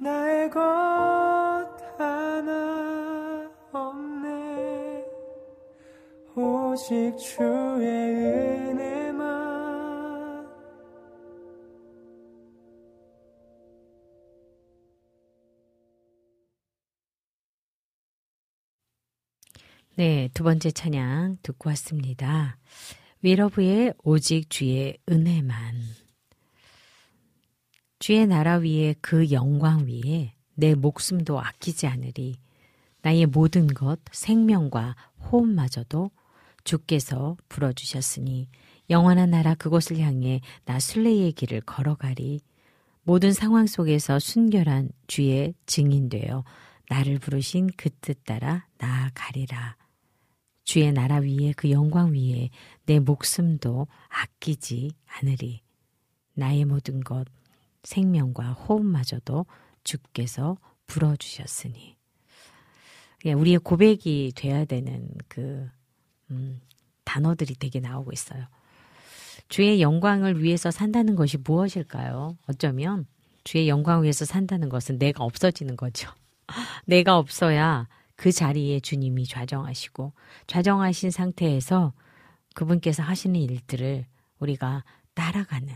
나의 것 하나 없네. 오직 주 네, 두 번째 찬양 듣고 왔습니다. 위러브의 오직 주의 은혜만. 주의 나라 위에 그 영광 위에 내 목숨도 아끼지 않으리. 나의 모든 것, 생명과 호흡마저도 주께서 불어주셨으니 영원한 나라 그곳을 향해 나 순례의 길을 걸어가리. 모든 상황 속에서 순결한 주의 증인되어 나를 부르신 그 뜻 따라 나아가리라. 주의 나라 위에 그 영광 위에 내 목숨도 아끼지 않으리. 나의 모든 것, 생명과 호흡마저도 주께서 불어주셨으니. 예, 우리의 고백이 돼야 되는 그, 음, 단어들이 되게 나오고 있어요. 주의 영광을 위해서 산다는 것이 무엇일까요? 어쩌면 주의 영광 위해서 산다는 것은 내가 없어지는 거죠. 내가 없어야 그 자리에 주님이 좌정하시고 좌정하신 상태에서 그분께서 하시는 일들을 우리가 따라가는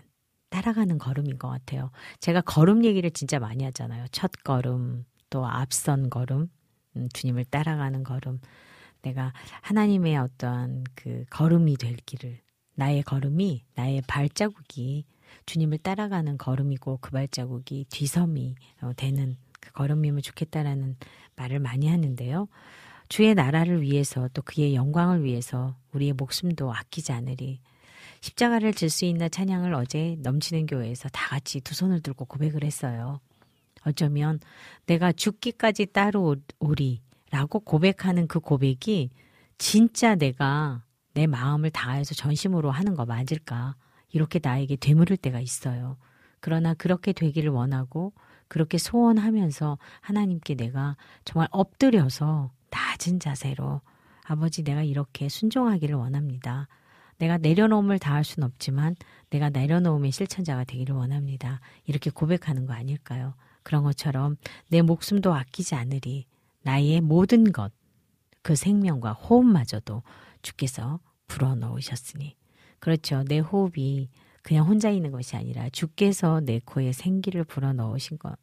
따라가는 걸음인 것 같아요. 제가 걸음 얘기를 진짜 많이 하잖아요. 첫 걸음, 또 앞선 걸음, 음, 주님을 따라가는 걸음. 내가 하나님의 어떤 그 걸음이 될 길을 나의 걸음이 나의 발자국이 주님을 따라가는 걸음이고 그 발자국이 뒤섬이 어, 되는 그 걸음이면 좋겠다라는 말을 많이 하는데요. 주의 나라를 위해서 또 그의 영광을 위해서 우리의 목숨도 아끼지 않으리. 십자가를 질 수 있는 찬양을 어제 넘치는 교회에서 다 같이 두 손을 들고 고백을 했어요. 어쩌면 내가 죽기까지 따라오리 라고 고백하는 그 고백이 진짜 내가 내 마음을 다해서 전심으로 하는 거 맞을까? 이렇게 나에게 되물을 때가 있어요. 그러나 그렇게 되기를 원하고 그렇게 소원하면서 하나님께 내가 정말 엎드려서 낮은 자세로 아버지 내가 이렇게 순종하기를 원합니다. 내가 내려놓음을 다할 수는 없지만 내가 내려놓음의 실천자가 되기를 원합니다. 이렇게 고백하는 거 아닐까요? 그런 것처럼 내 목숨도 아끼지 않으리 나의 모든 것, 그 생명과 호흡마저도 주께서 불어넣으셨으니. 그렇죠. 내 호흡이 그냥 혼자 있는 것이 아니라 주께서 내 코에 생기를 불어 넣으신 것.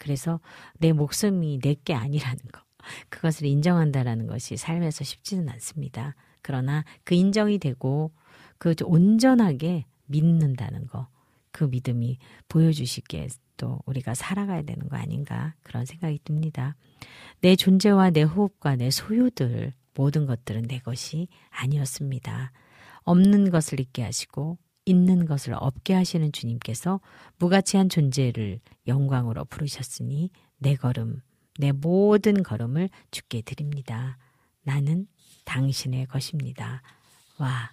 그래서 내 목숨이 내게 아니라는 것. 그것을 인정한다라는 것이 삶에서 쉽지는 않습니다. 그러나 그 인정이 되고 그 온전하게 믿는다는 거. 그 믿음이 보여주시기에 또 우리가 살아가야 되는 거 아닌가 그런 생각이 듭니다. 내 존재와 내 호흡과 내 소유들 모든 것들은 내 것이 아니었습니다. 없는 것을 있게 하시고 있는 것을 없게 하시는 주님께서 무가치한 존재를 영광으로 부르셨으니 내 걸음, 내 모든 걸음을 주께 드립니다. 나는 당신의 것입니다. 와,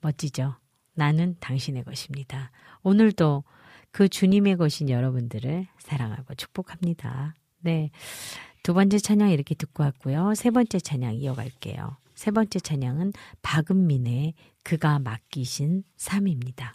멋지죠? 나는 당신의 것입니다. 오늘도 그 주님의 것인 여러분들을 사랑하고 축복합니다. 네. 두 번째 찬양 이렇게 듣고 왔고요. 세 번째 찬양 이어갈게요. 세 번째 찬양은 박은민의 그가 맡기신 삶입니다.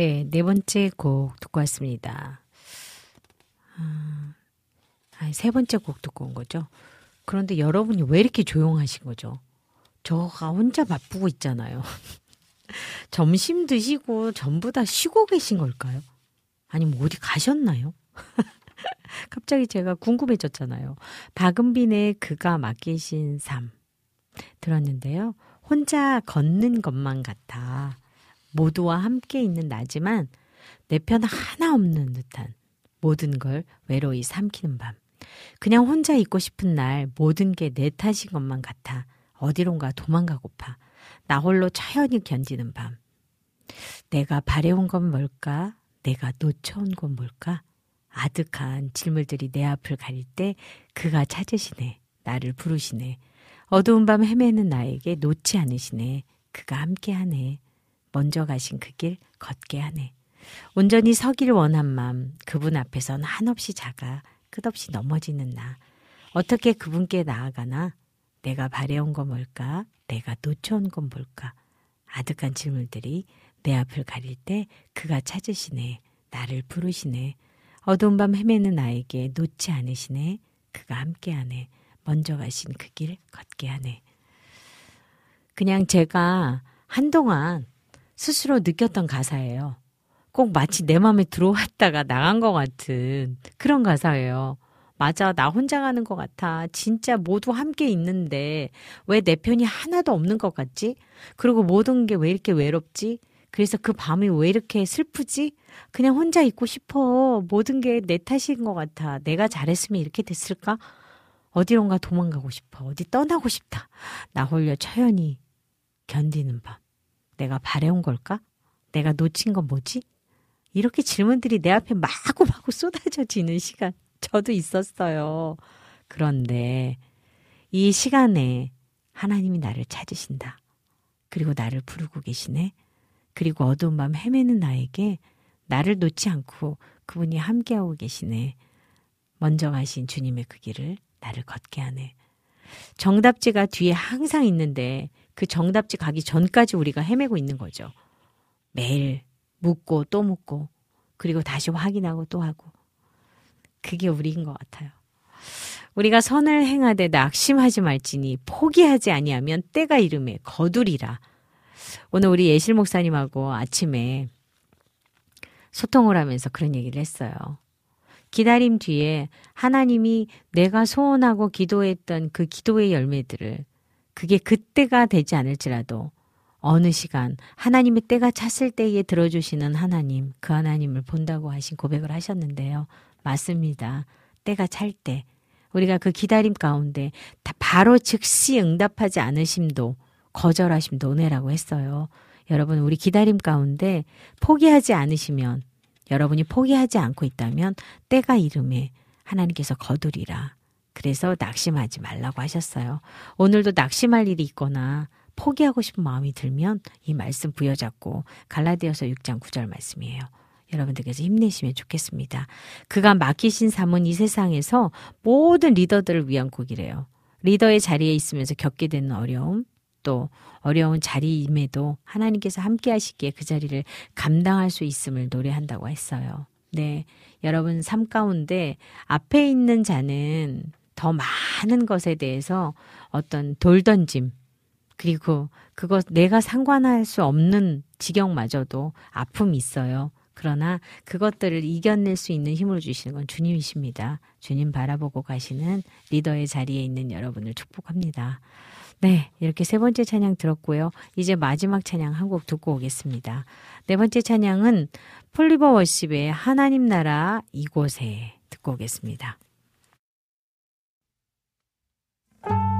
네, 네 번째 곡 듣고 왔습니다. 아, 세 번째 곡 듣고 온 거죠. 그런데 여러분이 왜 이렇게 조용하신 거죠? 저가 혼자 바쁘고 있잖아요. 점심 드시고 전부 다 쉬고 계신 걸까요? 아니면 어디 가셨나요? 갑자기 제가 궁금해졌잖아요. 박은빈의 그가 맡기신 삶 들었는데요. 혼자 걷는 것만 같아. 모두와 함께 있는 나지만 내 편 하나 없는 듯한 모든 걸 외로이 삼키는 밤. 그냥 혼자 있고 싶은 날 모든 게 내 탓인 것만 같아. 어디론가 도망가고파. 나 홀로 처연히 견디는 밤. 내가 바래온 건 뭘까? 내가 놓쳐온 건 뭘까? 아득한 질물들이 내 앞을 가릴 때 그가 찾으시네. 나를 부르시네. 어두운 밤 헤매는 나에게 놓지 않으시네. 그가 함께하네. 먼저 가신 그 길 걷게 하네. 온전히 서길 원한 맘 그분 앞에선 한없이 작아 끝없이 넘어지는 나. 어떻게 그분께 나아가나? 내가 바래온 건 뭘까? 내가 놓쳐온 건 뭘까? 아득한 질문들이 내 앞을 가릴 때 그가 찾으시네. 나를 부르시네. 어두운 밤 헤매는 나에게 놓지 않으시네. 그가 함께하네. 먼저 가신 그 길 걷게 하네. 그냥 제가 한동안 스스로 느꼈던 가사예요. 꼭 마치 내 마음에 들어왔다가 나간 것 같은 그런 가사예요. 맞아, 나 혼자 가는 것 같아. 진짜 모두 함께 있는데 왜 내 편이 하나도 없는 것 같지? 그리고 모든 게 왜 이렇게 외롭지? 그래서 그 밤이 왜 이렇게 슬프지? 그냥 혼자 있고 싶어. 모든 게 내 탓인 것 같아. 내가 잘했으면 이렇게 됐을까? 어디론가 도망가고 싶어. 어디 떠나고 싶다. 나 홀려 처연히 견디는 밤. 내가 바래온 걸까? 내가 놓친 건 뭐지? 이렇게 질문들이 내 앞에 마구마구 쏟아져지는 시간 저도 있었어요. 그런데 이 시간에 하나님이 나를 찾으신다. 그리고 나를 부르고 계시네. 그리고 어두운 밤 헤매는 나에게 나를 놓지 않고 그분이 함께하고 계시네. 먼저 가신 주님의 그 길을 나를 걷게 하네. 정답지가 뒤에 항상 있는데 그 정답지 가기 전까지 우리가 헤매고 있는 거죠. 매일 묻고 또 묻고 그리고 다시 확인하고 또 하고 그게 우리인 것 같아요. 우리가 선을 행하되 낙심하지 말지니 포기하지 아니하면 때가 이름에 거두리라. 오늘 우리 예실 목사님하고 아침에 소통을 하면서 그런 얘기를 했어요. 기다림 뒤에 하나님이 내가 소원하고 기도했던 그 기도의 열매들을 그게 그때가 되지 않을지라도 어느 시간 하나님의 때가 찼을 때에 들어주시는 하나님, 그 하나님을 본다고 하신 고백을 하셨는데요. 맞습니다. 때가 찰 때. 우리가 그 기다림 가운데 다 바로 즉시 응답하지 않으심도 거절하심도 은혜라고 했어요. 여러분, 우리 기다림 가운데 포기하지 않으시면 여러분이 포기하지 않고 있다면 때가 이름에 하나님께서 거두리라. 그래서 낙심하지 말라고 하셨어요. 오늘도 낙심할 일이 있거나 포기하고 싶은 마음이 들면 이 말씀 부여잡고 갈라디아서 6장 9절 말씀이에요. 여러분들께서 힘내시면 좋겠습니다. 그가 맡기신 삶은 이 세상에서 모든 리더들을 위한 곡이래요. 리더의 자리에 있으면서 겪게 되는 어려움, 또 어려운 자리임에도 하나님께서 함께 하시기에 그 자리를 감당할 수 있음을 노래한다고 했어요. 네. 여러분 삶 가운데 앞에 있는 자는 더 많은 것에 대해서 어떤 돌던짐, 그리고 그것 내가 상관할 수 없는 지경마저도 아픔이 있어요. 그러나 그것들을 이겨낼 수 있는 힘을 주시는 건 주님이십니다. 주님 바라보고 가시는 리더의 자리에 있는 여러분을 축복합니다. 네, 이렇게 세 번째 찬양 들었고요. 이제 마지막 찬양 한 곡 듣고 오겠습니다. 네 번째 찬양은 폴리버 워십의 하나님 나라 이곳에 듣고 오겠습니다. 하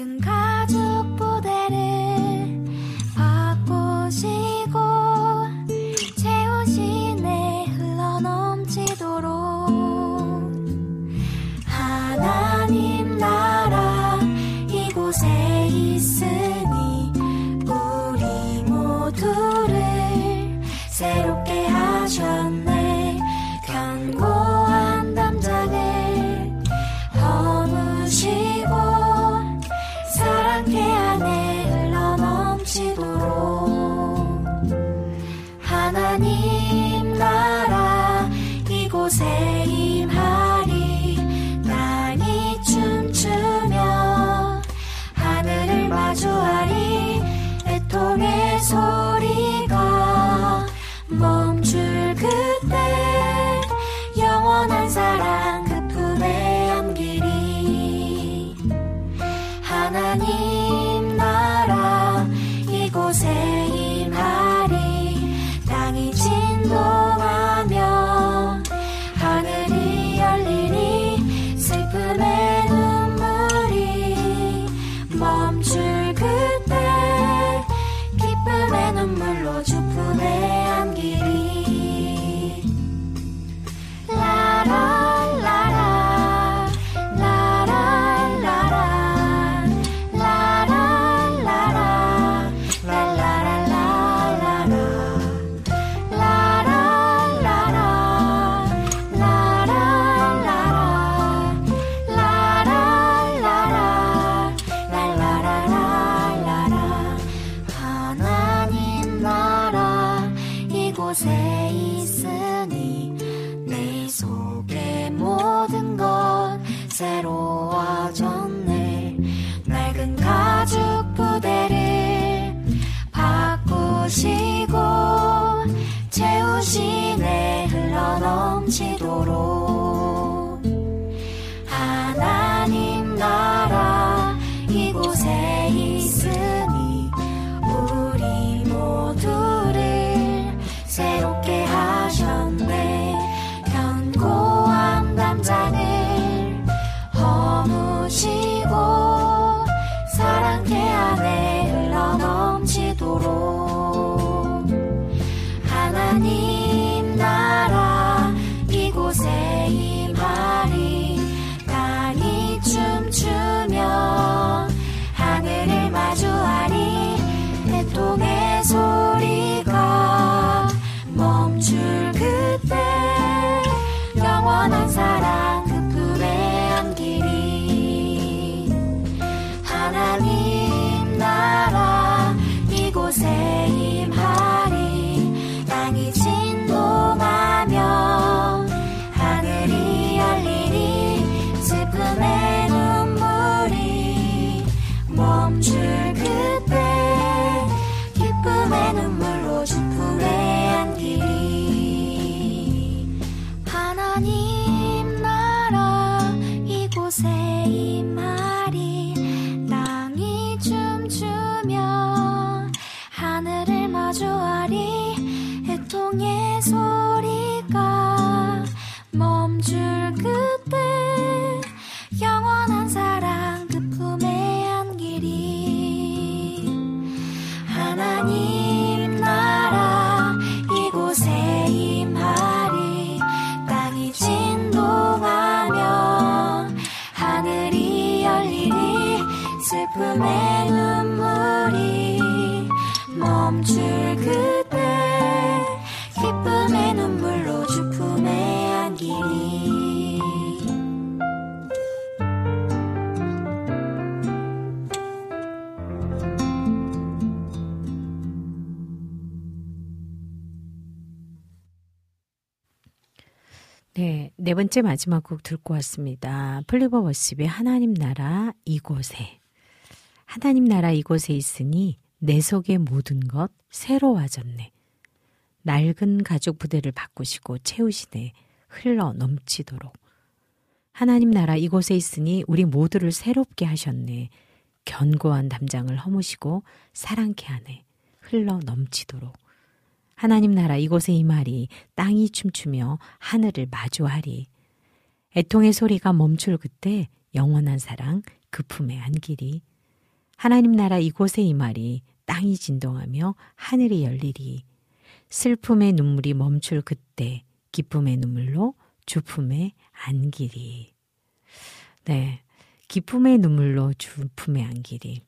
작은 가족. 번째 마지막 곡 듣고 왔습니다. 플리버 워십의 하나님 나라 이곳에. 하나님 나라 이곳에 있으니 내 속의 모든 것 새로워졌네. 낡은 가죽 부대를 바꾸시고 채우시네. 흘러 넘치도록. 하나님 나라 이곳에 있으니 우리 모두를 새롭게 하셨네. 견고한 담장을 허무시고 사랑케 하네. 흘러 넘치도록. 하나님 나라 이곳에 임하리 땅이 춤추며 하늘을 마주하리. 애통의 소리가 멈출 그때 영원한 사랑 그 품에 안기리. 하나님 나라 이곳에 임하리 땅이 진동하며 하늘이 열리리. 슬픔의 눈물이 멈출 그때 기쁨의 눈물로 주품에 안기리. 네. 기쁨의 눈물로 주품에 안기리.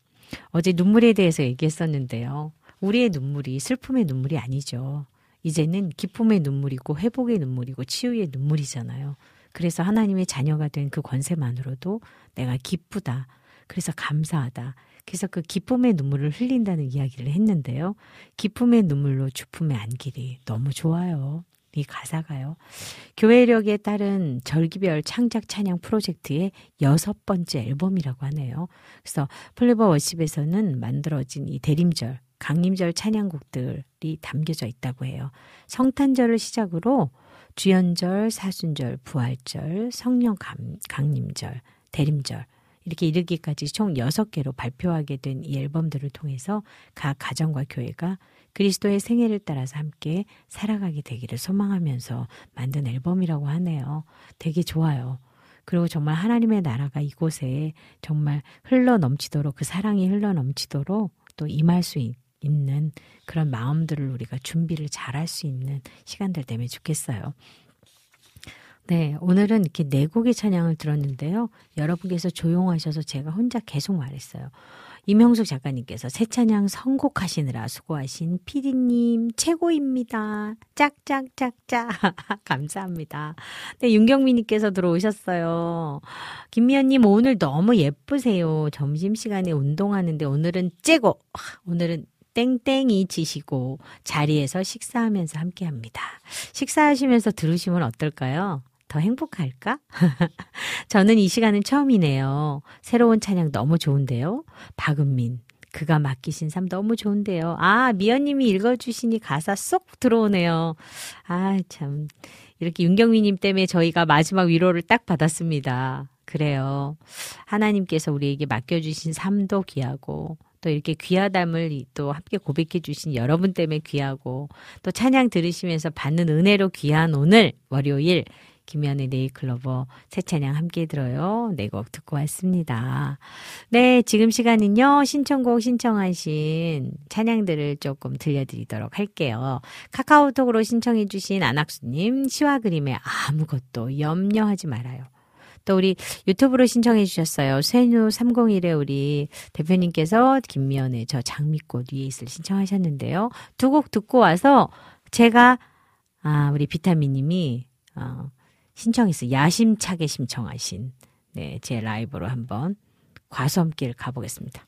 어제 눈물에 대해서 얘기했었는데요. 우리의 눈물이 슬픔의 눈물이 아니죠. 이제는 기쁨의 눈물이고 회복의 눈물이고 치유의 눈물이잖아요. 그래서 하나님의 자녀가 된 그 권세만으로도 내가 기쁘다. 그래서 감사하다. 그래서 그 기쁨의 눈물을 흘린다는 이야기를 했는데요. 기쁨의 눈물로 주품의 안길이 너무 좋아요. 이 가사가요. 교회력에 따른 절기별 창작 찬양 프로젝트의 여섯 번째 앨범이라고 하네요. 그래서 플리버 워십에서는 만들어진 이 대림절, 강림절 찬양곡들이 담겨져 있다고 해요. 성탄절을 시작으로 주연절, 사순절, 부활절, 성령 감, 강림절, 대림절, 이렇게 이르기까지 총 6개로 발표하게 된 이 앨범들을 통해서 각 가정과 교회가 그리스도의 생애를 따라서 함께 살아가게 되기를 소망하면서 만든 앨범이라고 하네요. 되게 좋아요. 그리고 정말 하나님의 나라가 이곳에 정말 흘러 넘치도록 그 사랑이 흘러 넘치도록 또 임할 수 있, 는 그런 마음들을 우리가 준비를 잘 할 수 있는 시간들 되면 좋겠어요. 네, 오늘은 이렇게 네 곡의 찬양을 들었는데요. 여러분께서 조용하셔서 제가 혼자 계속 말했어요. 이명숙 작가님께서 새 찬양 선곡하시느라 수고하신 피디님 최고입니다. 짝짝짝짝 감사합니다. 네, 윤경민님께서 들어오셨어요. 김미연님 오늘 너무 예쁘세요. 점심 시간에 운동하는데 오늘은 째고 오늘은 땡땡이 지시고 자리에서 식사하면서 함께 합니다. 식사하시면서 들으시면 어떨까요? 더 행복할까? 저는 이 시간은 처음이네요. 새로운 찬양 너무 좋은데요. 박은민, 그가 맡기신 삶 너무 좋은데요. 아, 미연님이 읽어주시니 가사 쏙 들어오네요. 아, 참. 이렇게 윤경미님 때문에 저희가 마지막 위로를 딱 받았습니다. 그래요. 하나님께서 우리에게 맡겨주신 삶도 귀하고, 또 이렇게 귀하담을 또 함께 고백해 주신 여러분 때문에 귀하고, 또 찬양 들으시면서 받는 은혜로 귀한 오늘, 월요일, 김현의 네이클로버 새 찬양 함께 들어요. 네 곡 듣고 왔습니다. 네, 지금 시간은요. 신청곡 신청하신 찬양들을 조금 들려드리도록 할게요. 카카오톡으로 신청해 주신 안학수님 시와 그림에 아무것도 염려하지 말아요. 또 우리 유튜브로 신청해 주셨어요. 세뉴 301에 우리 대표님께서 김미연의 저 장미꽃 위에 있을 신청하셨는데요. 두 곡 듣고 와서 제가 아 우리 비타민 님이 어, 신청해서 야심차게 신청하신 네, 제 라이브로 한번 과수함길 가보겠습니다.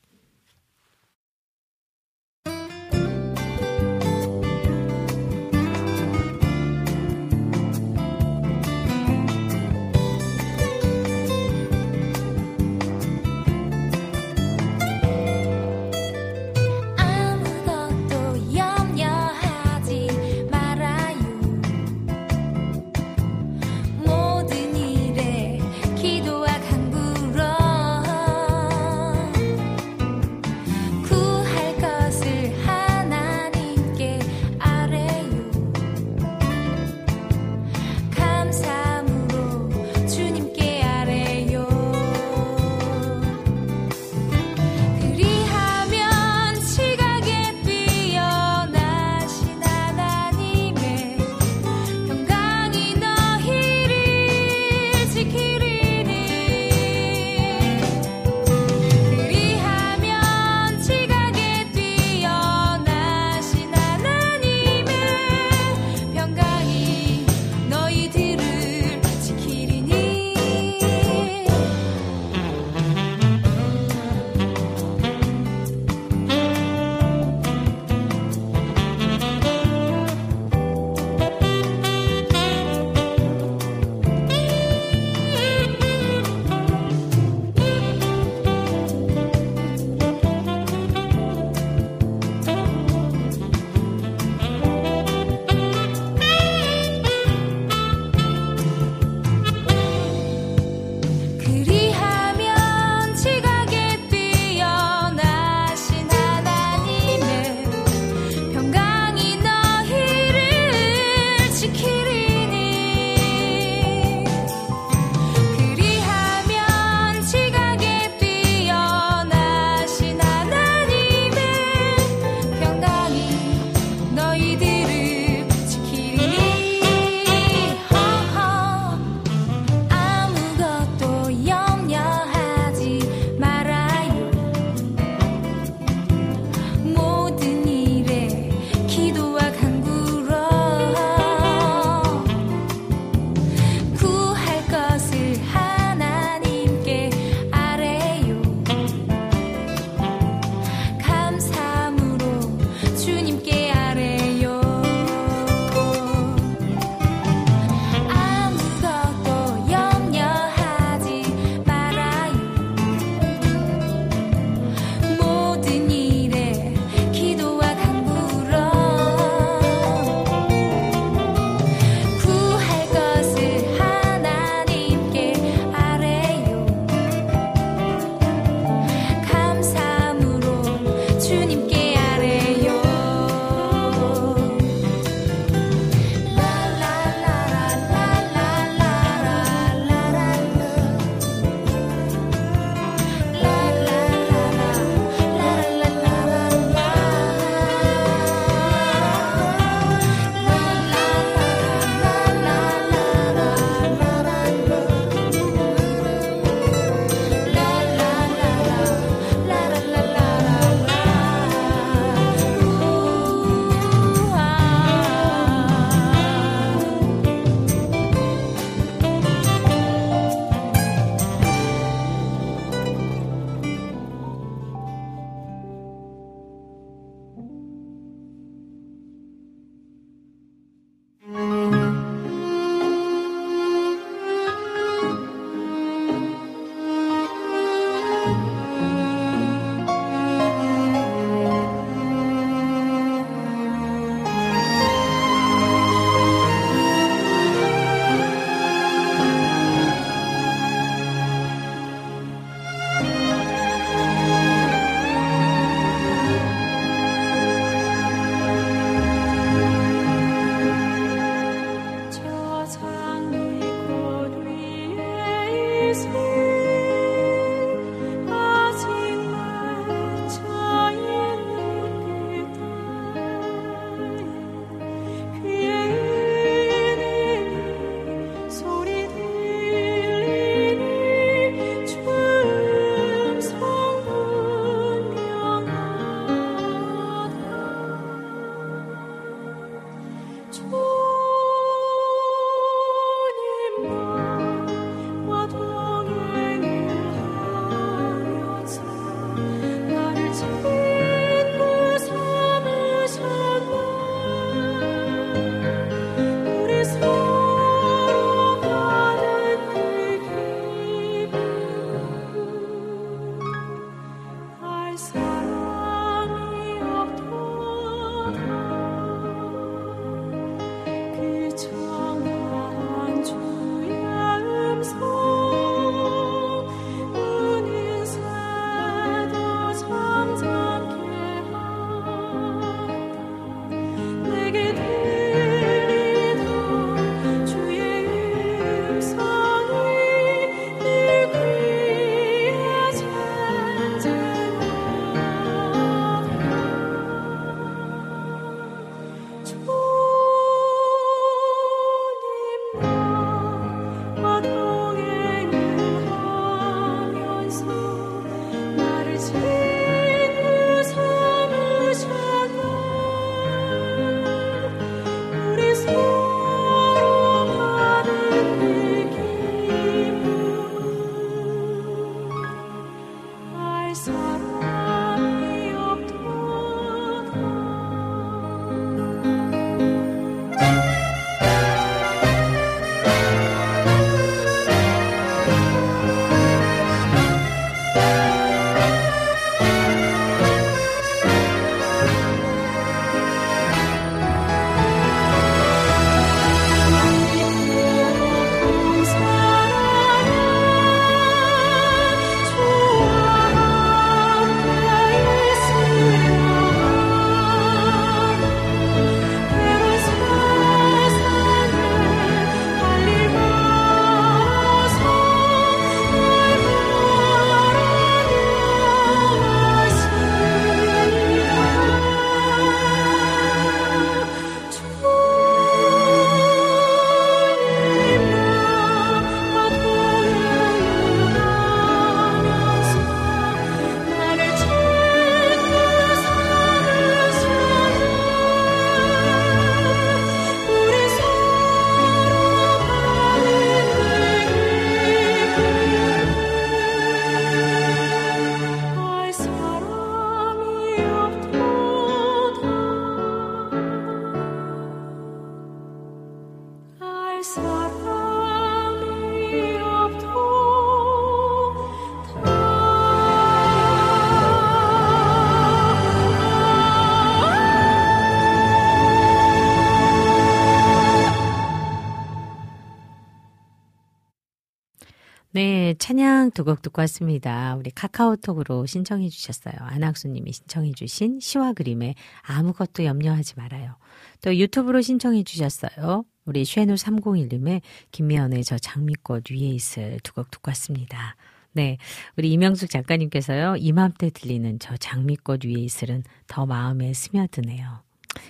네, 찬양 두곡 듣고 왔습니다. 우리 카카오톡으로 신청해 주셨어요. 안학수님이 신청해 주신 시와 그림에 아무것도 염려하지 말아요. 또 유튜브로 신청해 주셨어요. 우리 쉐누 301님의 김미연의 저 장미꽃 위에 있을 두 곡 듣고 왔습니다. 네, 우리 이명숙 작가님께서요. 이맘때 들리는 저 장미꽃 위에 있을은 더 마음에 스며드네요.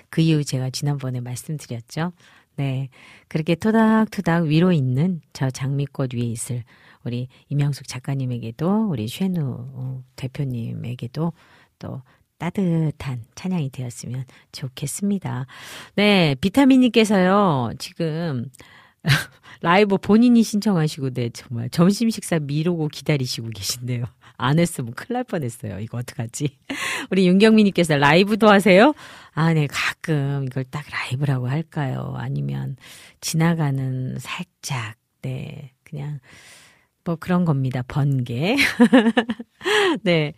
그 이유 제가 지난번에 말씀드렸죠. 네. 그렇게 토닥토닥 위로 있는 저 장미꽃 위에 있을 우리 이명숙 작가님에게도 우리 쉐누 어, 대표님에게도 또 따뜻한 찬양이 되었으면 좋겠습니다. 네, 비타민님께서요, 지금 라이브 본인이 신청하시고, 네, 정말 점심 식사 미루고 기다리시고 계신데요. 안 했으면 큰일 날 뻔했어요. 이거 어떡하지? 우리 윤경민님께서 라이브도 하세요? 아, 네, 가끔 이걸 딱 라이브라고 할까요? 아니면 지나가는 살짝, 네, 그냥 뭐 그런 겁니다. 번개. 네.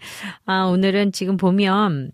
아, 오늘은 지금 보면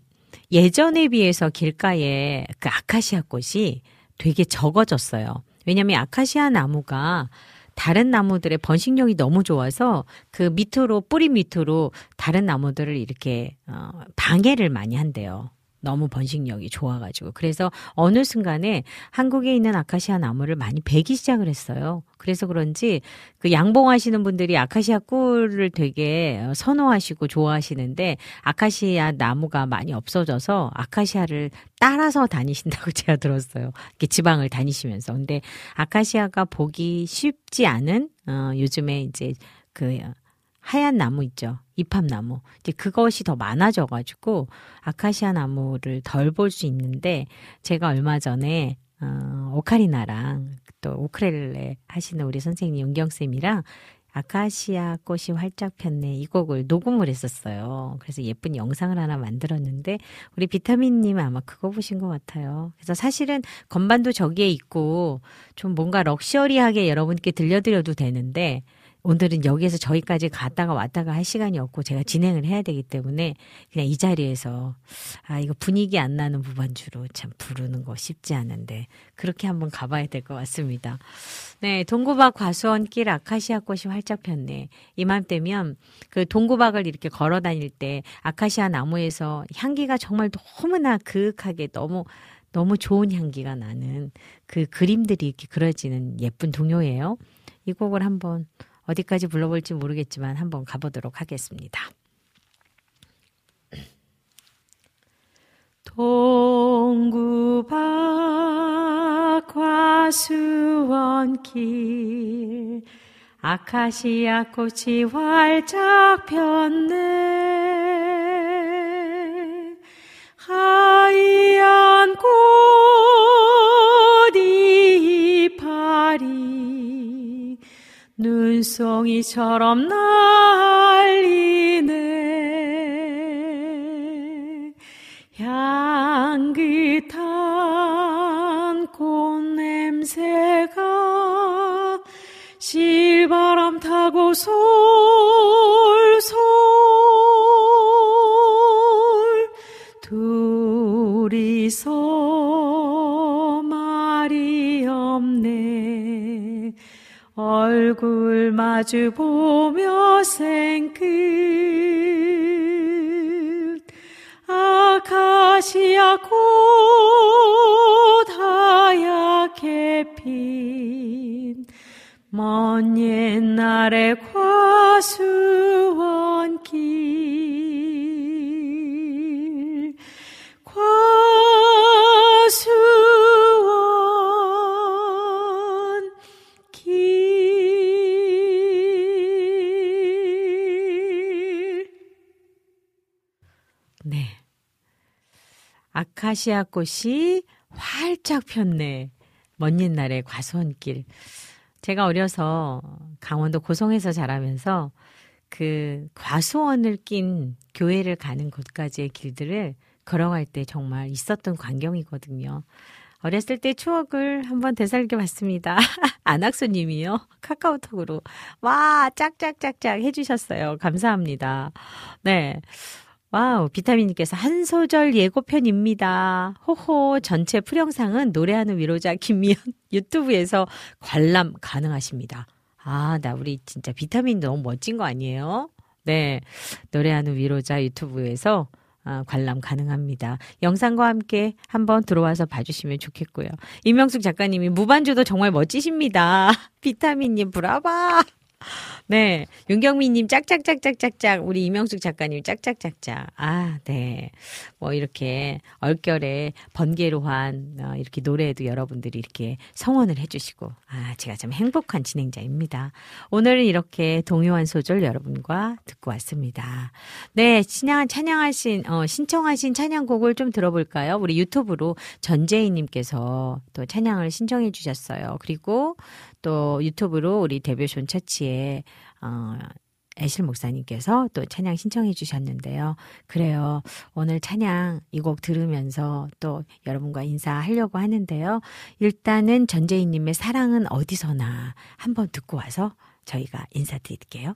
예전에 비해서 길가에 그 아카시아 꽃이 되게 적어졌어요. 왜냐면 아카시아 나무가 다른 나무들의 번식력이 너무 좋아서 그 밑으로 뿌리 밑으로 다른 나무들을 이렇게 어, 방해를 많이 한대요. 너무 번식력이 좋아가지고. 그래서 어느 순간에 한국에 있는 아카시아 나무를 많이 베기 시작을 했어요. 그래서 그런지 그 양봉하시는 분들이 아카시아 꿀을 되게 선호하시고 좋아하시는데 아카시아 나무가 많이 없어져서 아카시아를 따라서 다니신다고 제가 들었어요. 이렇게 지방을 다니시면서. 근데 아카시아가 보기 쉽지 않은 어 요즘에 이제 그 하얀 나무 있죠. 이팝나무. 이제 그것이 더 많아져가지고 아카시아 나무를 덜 볼 수 있는데 제가 얼마 전에 어, 오카리나랑 또 오크렐레 하시는 우리 선생님 윤경쌤이랑 아카시아 꽃이 활짝 폈네 이 곡을 녹음을 했었어요. 그래서 예쁜 영상을 하나 만들었는데 우리 비타민님 아마 그거 보신 것 같아요. 그래서 사실은 건반도 저기에 있고 좀 뭔가 럭셔리하게 여러분께 들려드려도 되는데 오늘은 여기에서 저기까지 갔다가 왔다가 할 시간이 없고 제가 진행을 해야 되기 때문에 그냥 이 자리에서 아 이거 분위기 안 나는 무반주로 참 부르는 거 쉽지 않은데 그렇게 한번 가봐야 될 것 같습니다. 네, 동구박 과수원길 아카시아 꽃이 활짝 폈네. 이맘때면 그 동구박을 이렇게 걸어 다닐 때 아카시아 나무에서 향기가 정말 너무나 그윽하게 너무 너무 좋은 향기가 나는 그 그림들이 이렇게 그려지는 예쁜 동요예요. 이 곡을 한번 어디까지 불러볼지 모르겠지만 한번 가보도록 하겠습니다. 동구박 과수원길 아카시아 꽃이 활짝 폈네 하얀 꽃이 파리 눈송이처럼 날리네. 향긋한 꽃 냄새가 실바람 타고 솔솔 둘이서 말이 없네 얼굴 마주 보며 생끝 아카시아 꽃 하얗게 핀먼 옛날의 과수원길. 과수원 아카시아 꽃이 활짝 폈네. 먼 옛날의 과수원길. 제가 어려서 강원도 고성에서 자라면서 그 과수원을 낀 교회를 가는 곳까지의 길들을 걸어갈 때 정말 있었던 광경이거든요. 어렸을 때 추억을 한번 되새겨 봤습니다. 안학수 님이요. 카카오톡으로. 와, 짝짝짝짝 해주셨어요. 감사합니다. 네. 와우, 비타민님께서 한 소절 예고편입니다. 호호, 전체 full영상은 노래하는 위로자 김미현 유튜브에서 관람 가능하십니다. 아, 나 우리 진짜 비타민 너무 멋진 거 아니에요? 네. 노래하는 위로자 유튜브에서 아, 관람 가능합니다. 영상과 함께 한번 들어와서 봐주시면 좋겠고요. 이명숙 작가님이 무반주도 정말 멋지십니다. 비타민님 브라바. 네. 윤경민님 짝짝짝짝짝짝. 우리 이명숙 작가님 짝짝짝짝. 아, 네. 뭐 이렇게 얼결에 번개로한 어, 이렇게 노래에도 여러분들이 이렇게 성원을 해주시고. 아, 제가 참 행복한 진행자입니다. 오늘은 이렇게 동요한 소절 여러분과 듣고 왔습니다. 네. 신양, 찬양하신, 어, 신청하신 찬양곡을 좀 들어볼까요? 우리 유튜브로 전재희님께서 또 찬양을 신청해 주셨어요. 그리고 또 유튜브로 우리 데뷔션 처치에 어, 애실 목사님께서 또 찬양 신청해 주셨는데요. 그래요. 오늘 찬양 이 곡 들으면서 또 여러분과 인사하려고 하는데요. 일단은 전재희님의 사랑은 어디서나 한번 듣고 와서 저희가 인사드릴게요.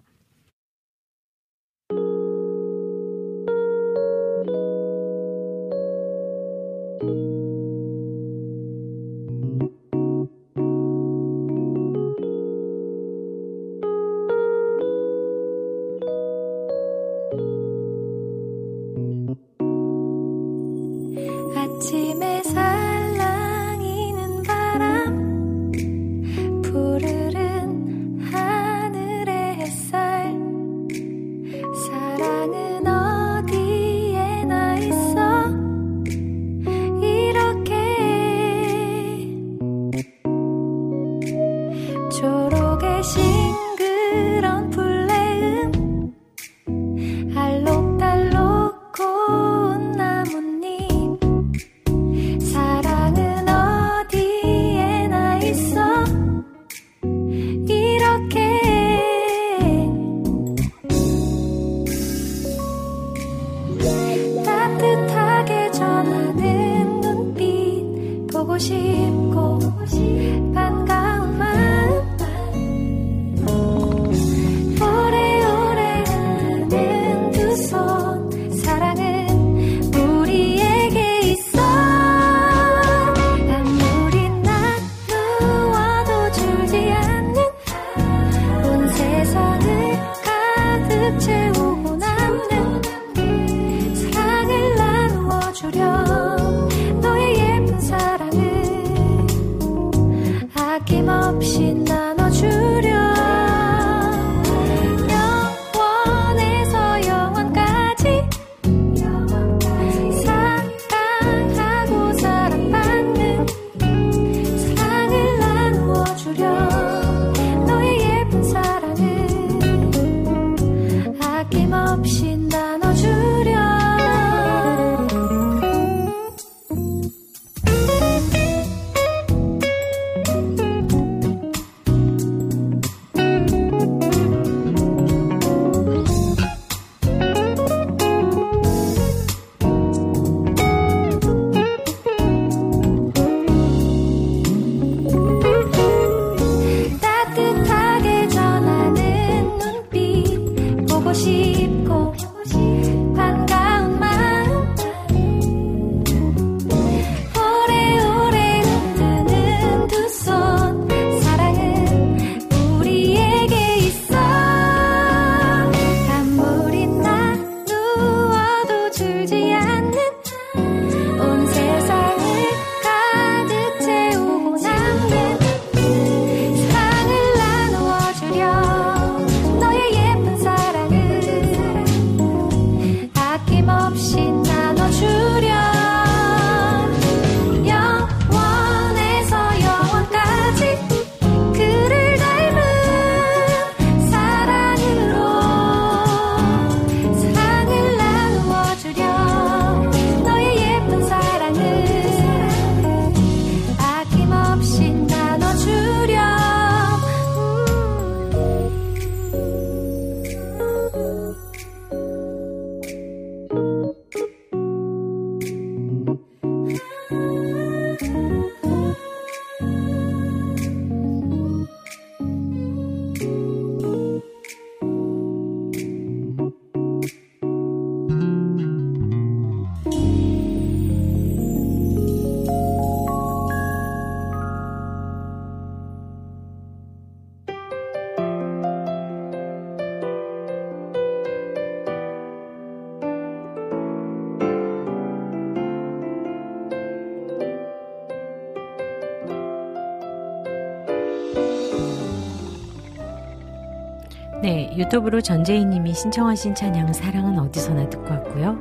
유튜브로 전재희님이 신청하신 찬양 사랑은 어디서나 듣고 왔고요.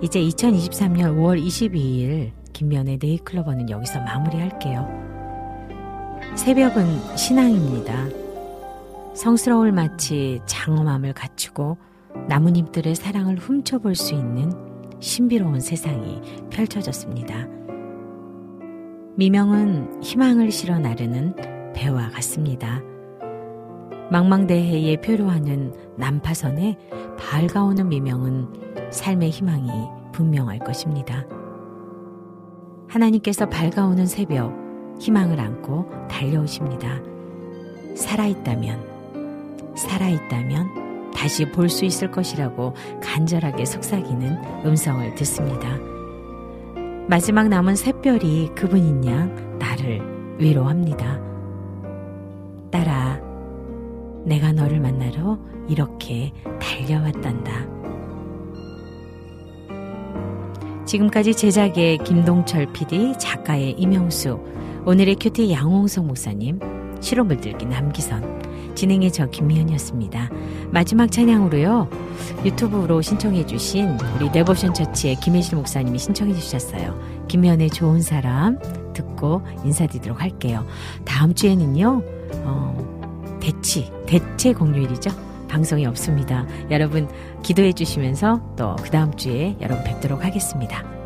이제 2023년 5월 22일 김면의 네이클로버는 여기서 마무리할게요. 새벽은 신앙입니다. 성스러울 마치 장엄함을 갖추고 나뭇잎들의 사랑을 훔쳐볼 수 있는 신비로운 세상이 펼쳐졌습니다. 미명은 희망을 실어 나르는 배와 같습니다. 망망대해에 표류하는 난파선에 밝아오는 미명은 삶의 희망이 분명할 것입니다. 하나님께서 밝아오는 새벽 희망을 안고 달려오십니다. 살아있다면, 살아있다면 다시 볼 수 있을 것이라고 간절하게 속삭이는 음성을 듣습니다. 마지막 남은 샛별이 그분인 양 나를 위로합니다. 딸아, 내가 너를 만나러 이렇게 달려왔단다. 지금까지 제작의 김동철 PD, 작가의 임영수, 오늘의 QT 양홍석 목사님, 실험물들기 남기선, 진행의 저 김미연이었습니다. 마지막 찬양으로요, 유튜브로 신청해주신 우리 New Vision Church의 김혜실 목사님이 신청해주셨어요. 김미현의 좋은 사람 듣고 인사드리도록 할게요. 다음 주에는요, 어, 대치, 대체 공휴일이죠. 방송이 없습니다. 여러분 기도해 주시면서 또 그 다음 주에 여러분 뵙도록 하겠습니다.